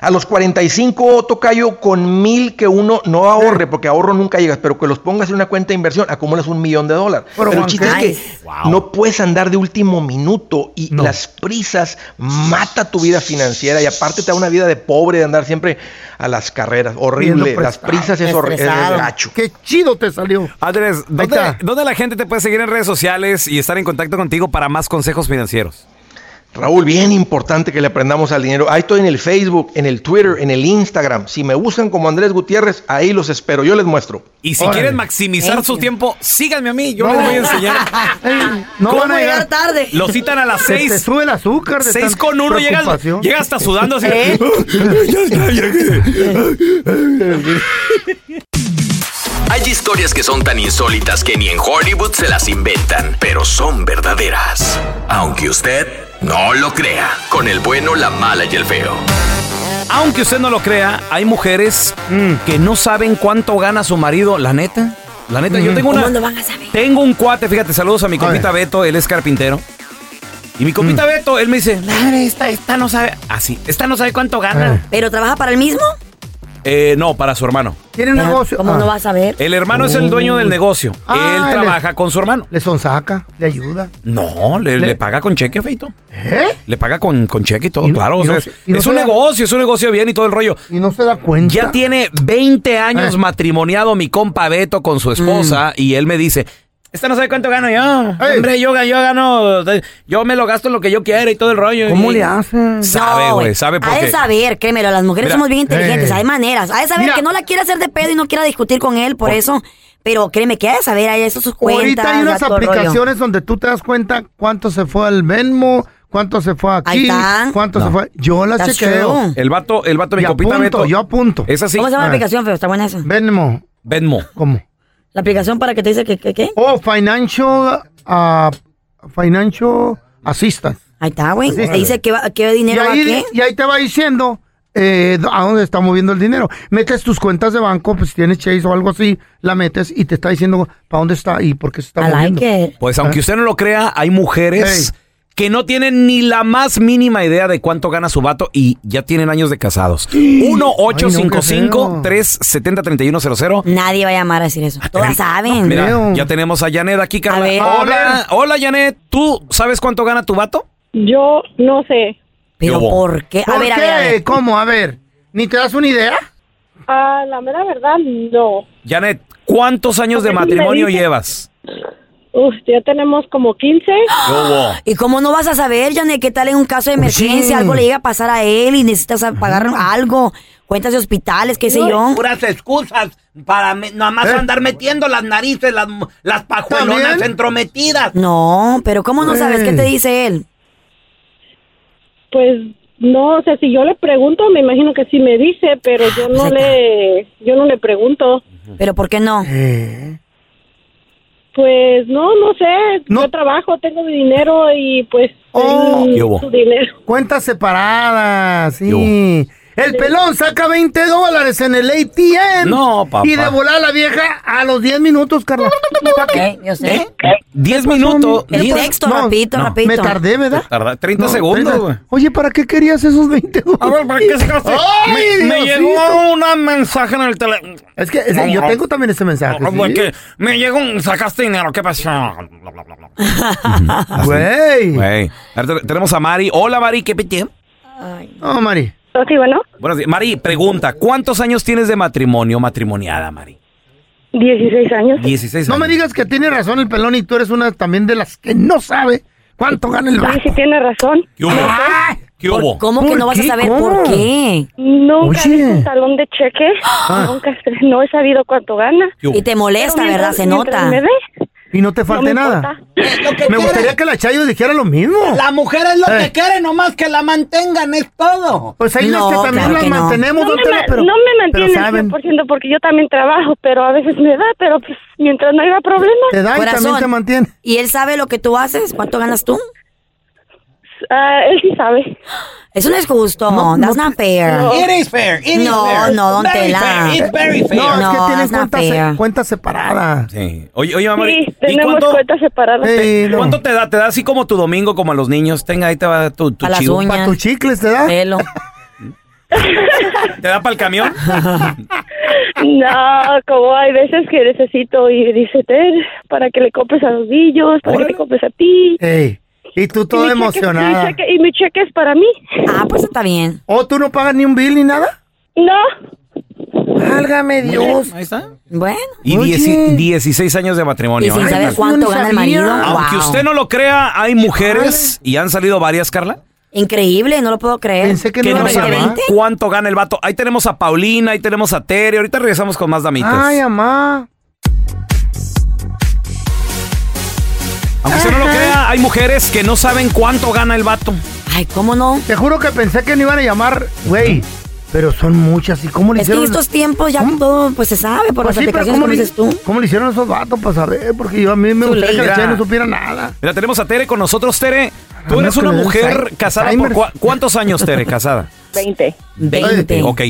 A los 45, Tocayo, con mil que uno no ahorre, porque ahorro nunca llegas, pero que los pongas en una cuenta de inversión, acumulas un millón de dólares. Pero, Pero, el chiste es que no puedes andar de último minuto y las prisas mata tu vida financiera y aparte te da una vida de pobre de andar siempre a las carreras. Horrible. Viendo Las prisas es horrible. Gacho. Qué chido te salió. Andrés, Ahí ¿dónde, está. dónde la gente te puede seguir en redes sociales y estar en contacto contigo para más consejos financieros? Raúl, bien importante que le aprendamos al dinero. Ahí estoy en el Facebook, en el Twitter, en el Instagram. Si me buscan como Andrés Gutiérrez, ahí los espero. Yo les muestro. Y si Órale. quieren maximizar su tiempo, síganme a mí. Yo No. les voy a enseñar. No ¿Cómo van a llegar tarde. Lo citan a las Se seis. te sube el azúcar. de Seis tanta con uno, llegas, preocupación. llega hasta sudando así. ¿Eh? Hay historias que son tan insólitas que ni en Hollywood se las inventan, pero son verdaderas. Aunque usted no lo crea, con el bueno, la mala y el feo. Aunque usted no lo crea, hay mujeres Mm. que no saben cuánto gana su marido, la neta. La neta, yo tengo una. ¿Cómo van a saber? Tengo un cuate, fíjate, saludos a mi compita Beto, él es carpintero. Y mi Mm. compita Beto, él me dice, "Ah, esta, esta no sabe. Así, esta no sabe cuánto gana. ¿Pero trabaja para el mismo? Eh, no, para su hermano. Tiene un Ah, negocio. ¿Cómo Ah. no vas a ver? El hermano es el dueño del negocio. Ah, él trabaja con su hermano. Le sonsaca, le ayuda. No, le, Le- le paga con cheque, feito. ¿Eh? Le paga con, con cheque y todo, Y no- claro. o no sea, se- y no es se un da- negocio, es un negocio bien y todo el rollo. Y no se da cuenta. Ya tiene 20 años Eh. matrimoniado mi compa Beto con su esposa y él me dice, esta no sabe cuánto gano yo. Ey. Hombre, yo, yo gano, yo me lo gasto en lo que yo quiera y todo el rollo. ¿Cómo Y- le hacen? Sabe, No, güey, sabe por Ha de qué. saber, créemelo, las mujeres Mira, somos bien inteligentes, eh. hay maneras. Ha de saber Mira. que no la quiere hacer de pedo y no quiera discutir con él por eso. Pero créeme que ha de saber, hay eso sus cuentas. Ahorita hay unas rollo. aplicaciones donde tú te das cuenta cuánto se fue al Venmo, cuánto se fue Ahí aquí, está. cuánto No. se fue. Yo las That's chequeo. true. El vato, el vato, mi Y compita apunto, Beto. yo apunto. Es así. ¿Cómo se llama la Ah. aplicación, feo? Está buena esa. Venmo. Venmo. ¿Cómo? La aplicación para que te dice que, que, ¿qué? Oh, Financial, ah, financial Assistance. Ahí está, güey. Te dice qué, va- qué Y dinero va a ahí, qué. y ahí te va diciendo eh, a dónde está moviendo el dinero. Metes tus cuentas de banco, pues si tienes Chase o algo así, la metes y te está diciendo para dónde está y por qué se está I moviendo. like it. Pues aunque usted no lo crea, hay mujeres que no tienen ni la más mínima idea de cuánto gana su vato y ya tienen años de casados. 1-855-370-3100. Nadie va a llamar a decir eso. Todas saben. Mira, ya tenemos a Janet aquí, Carla. ver. Hola, hola Janet. ¿Tú sabes cuánto gana tu vato? Yo no sé. Pero. ¿por qué? A ¿Por ver, a qué? ver, a ver. ¿Cómo? A ver. ¿Ni te das una idea? Ah, la mera verdad, no. Janet, ¿cuántos años de matrimonio dices- llevas? Uf, ya tenemos como 15. ¿Qué hubo? ¿Y cómo no vas a saber, Janet, qué tal en un caso de emergencia? sí. Algo le llega a pasar a él y necesitas pagar algo. Cuentas de hospitales, qué sé yo. Puras excusas para me- nada más ¿Eh? andar metiendo las narices, las, las pajuelonas ¿También? entrometidas. No, pero ¿cómo no sabes qué te dice él? Pues no, o sea, si yo le pregunto, me imagino que sí me dice, pero yo no Pues le, yo no le pregunto. ¿Pero por qué no? Eh. Pues no, no sé. No. Yo trabajo, tengo mi dinero y pues Oh. tengo ¿Qué hubo? su dinero. Cuentas separadas, ¿Qué sí. El pelón saca 20 dólares en el ATM. No, papá. Y de volar la vieja a los 10 minutos, Carla. ¿Pa' qué? ¿Eh? Yo sé. ¿10 minutos? El Diez- texto, No, rapidito, no, rapidito. Me tardé, ¿verdad? Tarda 30 No, segundos, 30. güey. Oye, ¿para qué querías esos 20 dólares? A ver, ¿para qué sacaste? Ay, me, me llegó un mensaje en el teléfono. Es que es- yo tengo también ese mensaje. ¿sí? me llegó un, sacaste dinero, ¿qué pasó? Güey. Güey. A ver, te- tenemos a Mari. Hola, Mari, ¿qué piti? No, Mari. Sí, bueno, Buenos días. Mari, pregunta, ¿cuántos años tienes de matrimonio, matrimoniada, Mari? 16 años. 16 No años. me digas que tiene razón el pelón y tú eres una también de las que no sabe cuánto gana el Sí, vato. sí tiene razón. ¿Qué hubo? ¿Qué hubo? ¿Cómo que ¿Por no vas a qué? saber ¿Cómo? por qué? Nunca Oye. un talón de cheque. Ah. Nunca no he sabido cuánto gana. ¿Qué hubo? Y te molesta, Pero ¿verdad? mientras- Se mientras nota. me dé, Y no te falte me nada. Me gustaría que la Chayo dijera lo mismo. La mujer es lo Eh. que quiere, nomás que la mantengan, es todo. Pues hay No, que también claro que no. mantenemos, No don me, pero, no me pero mantiene al saben. 100% porque yo también trabajo, pero a veces me da, pero pues mientras no haya problema. Te da y Corazón. también te mantiene. ¿Y él sabe lo que tú haces? ¿Cuánto ganas tú? Ah, él sí sabe. Eso no es justo. No, That's no not fair. It is fair, it is No, fair. no, don Very Tela. fair, It's very fair. No, es No, que tienen cuentas, fair. cuentas separadas. Sí. Oye, oye, Mari, Sí, ¿y tenemos cuánto, cuentas separadas. No. cuánto te da? ¿Te da así como tu domingo, como a los niños? Tenga, ahí te va tu, tu chivo. ¿Para tus chicles te da? Pelo. ¿Te da para el camión? No, como hay veces que necesito y dice, para que le compres a los niños, para que te compres a ti. Ey, y tú Y mi cheque- emocionada. mi cheque- y mi cheque es para mí. Ah, pues está bien. ¿O tú no pagas ni un bill ni nada? No, Válgame Dios. Ahí está. Bueno. Y dieci- 16 años de matrimonio. Y sin ¿eh? saber cuánto gana el marido. Aunque Wow. usted no lo crea, hay mujeres, y han salido varias, Carla, Increíble, no lo puedo creer. Pensé que que no no iban a saben llamar. cuánto gana el vato. Ahí tenemos a Paulina, ahí tenemos a Tere. Ahorita regresamos con más damitas. Ay, mamá. Aunque usted no lo crea, hay mujeres que no saben cuánto gana el vato. Ay, ¿cómo no? Te juro que pensé que no iban a llamar, güey. Pero son muchas. ¿Y cómo le Es que en hicieron? estos tiempos ya todo pues se sabe por Pues las sí, pero aplicaciones, ¿cómo como le, dices tú. ¿cómo le hicieron esos vatos para saber? Porque yo a mí me Su gustaría que la chava no supiera nada. Mira, tenemos a Tere con nosotros. Tere, tú Ah, eres no, que una le den mujer Alzheimer. casada por cua- ¿cuántos años, Tere, casada? 20. 20. Ok.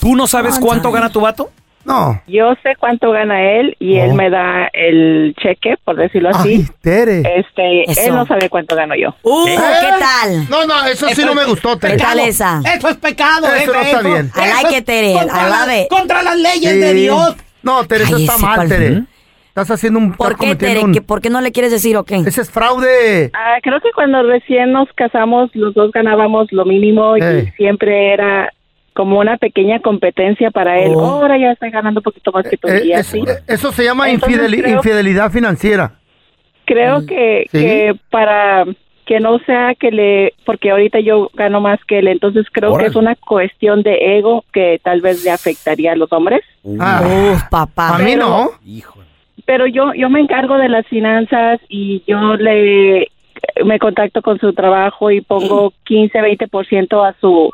¿Tú no sabes cuánto gana tu vato? No. Yo sé cuánto gana él y él me da el cheque, por decirlo así. Ay, Tere. Este, Eso. él no sabe cuánto gano yo. Uh, ¿Eh? ¿qué tal? No, no, eso sí no me gustó, ¿Qué Tere. tal esa? Eso es pecado, Eso eh, no está bien. I like it, Tere. Contra, I love it. contra las leyes Sí. de Dios. No, Tere, eso está mal, Tere. Estás haciendo un... ¿Por qué, Tere? un- ¿Que ¿Por qué no le quieres decir o qué? Ese es fraude. Ah, creo que cuando recién nos casamos, los dos ganábamos lo mínimo y Ey. siempre era como una pequeña competencia para él. Oh. Ahora ya estoy ganando un poquito más que tú Eh, es- así. eso se llama Entonces, infideli- creo- infidelidad financiera. Creo que, Sí. que para que no sea que le, porque ahorita yo gano más que él, entonces creo Órale. que es una cuestión de ego que tal vez le afectaría a los hombres. Ah, Uf, papá. a mí no. Pero yo yo me encargo de las finanzas y yo le me contacto con su trabajo y pongo 15, 20% a su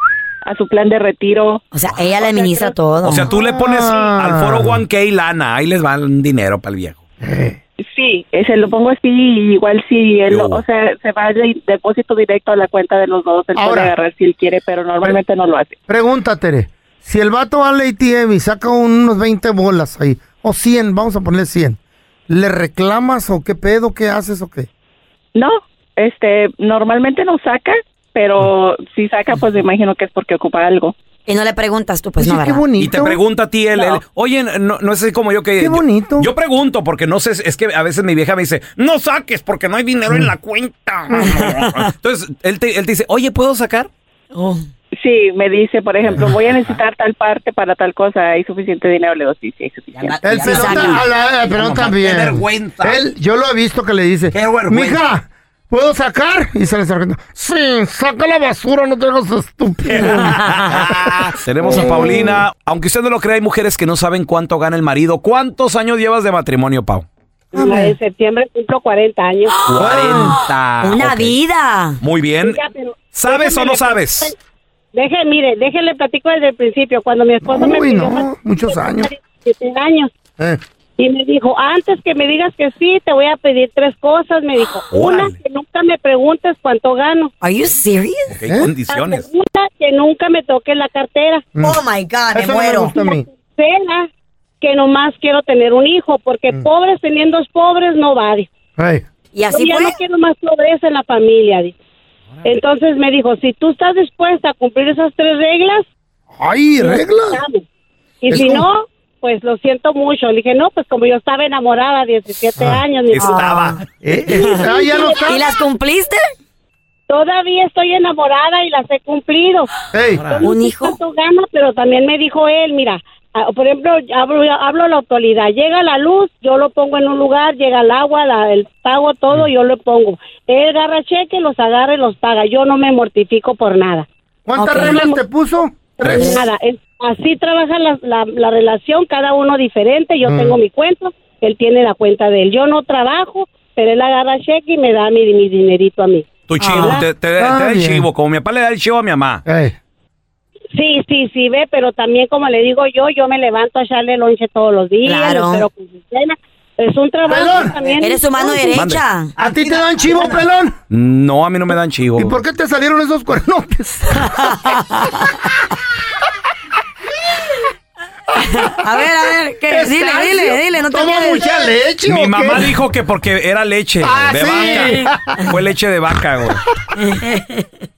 a su plan de retiro. O sea, ella le administra todo. O sea, tú le pones Ah. al foro 1K lana. Ahí les va un dinero para el viejo. Sí, eh, se lo pongo así igual si él, Yo. o sea, se va de depósito directo a la cuenta de los dos, él Ahora. puede agarrar si él quiere, pero normalmente no lo hace. Pregunta, Tere. Si el vato va al ATM y saca unos 20 bolas ahí, o 100, vamos a ponerle 100, ¿le reclamas o qué pedo, qué haces o qué? No, este, normalmente no saca, pero Ah. si saca, pues me imagino que es porque ocupa algo. Y no le preguntas tú, pues Oye, no, qué ¿verdad? bonito. Y te pregunta a ti él, No. él, oye, no, no es así como yo que... Qué bonito. Yo, yo pregunto porque no sé, es que a veces mi vieja me dice, no saques porque no hay dinero en la cuenta. Entonces, él te, él te dice, oye, ¿puedo sacar? Oh. Sí, me dice, por ejemplo, voy a necesitar tal parte para tal cosa, ¿hay suficiente dinero? Le digo, sí, sí, hay suficiente. El pelón, ta- a la- el pelón también. vergüenza. Él, yo lo he visto que le dice, Qué vergüenza. mija, ¿puedo sacar? Y sale sargento, sí, saca la basura, no te hagas estúpido. Tenemos a Paulina. Aunque usted no lo crea, hay mujeres que no saben cuánto gana el marido. ¿Cuántos años llevas de matrimonio, Pau? En septiembre cumplo 40 años. 40. Una vida. Muy bien. ¿Sabes o no sabes? Deje, mire, déjele platico desde el principio. Cuando mi esposo me Uy, pidió no, muchos años. 17 años Eh, y me dijo, antes que me digas que sí, te voy a pedir tres cosas. Me dijo, una, Órale. que nunca me preguntes cuánto gano. Are you serious? Ok, ¿Eh? condiciones. La segunda, que nunca me toque la cartera. Oh my God, me eso no me muero. gusta a mí. Tercera, que nomás quiero tener un hijo, porque Mm. pobres teniendo pobres no va. dijo. Ey, Y así Yo ya no quiero más pobreza en la familia. dijo. Entonces me dijo, si tú estás dispuesta a cumplir esas tres reglas, Ay, reglas. Y Es si como- no, pues lo siento mucho. Le dije, no, pues como yo estaba enamorada, 17 Ah, años. mi. Estaba. Eh, eh, ah, ya no está. ¿Y las cumpliste? Todavía estoy enamorada y las he cumplido. ¿Un hijo? gana, pero también me dijo él, mira, ah, por ejemplo, hablo, hablo a la autoridad, llega la luz, yo lo pongo en un lugar, llega el agua, la- el pago, Mm. todo, yo lo pongo. Él agarra cheque, los agarra y los paga. Yo no me mortifico por nada. ¿cuántas reglas te puso? Tres. Nada, es- así trabaja la, la, la relación, cada uno diferente. Yo Mm. tengo mi cuenta, él tiene la cuenta de él. Yo no trabajo, pero él agarra cheque y me da mi, mi dinerito a mí. Tu chivo, Ah. te, te- te Ah, da el chivo. Como mi papá le da el chivo a mi mamá. Sí, sí, sí, ve, pero también como le digo yo, yo me levanto a echarle lonche todos los días, Claro. lo espero con su cena. Es un trabajo Pelón. también. Eres su mano derecha. ¿A ti te dan chivo, pelón? No, a mí no me dan chivo. ¿Y por qué te salieron esos cuernotes? A ver, a ver, ¿qué? Dile, dile, dile, no te Toma mucha leche. Mi ¿o mamá qué? dijo que porque era leche Ah, de sí. vaca. Fue leche de vaca, güey.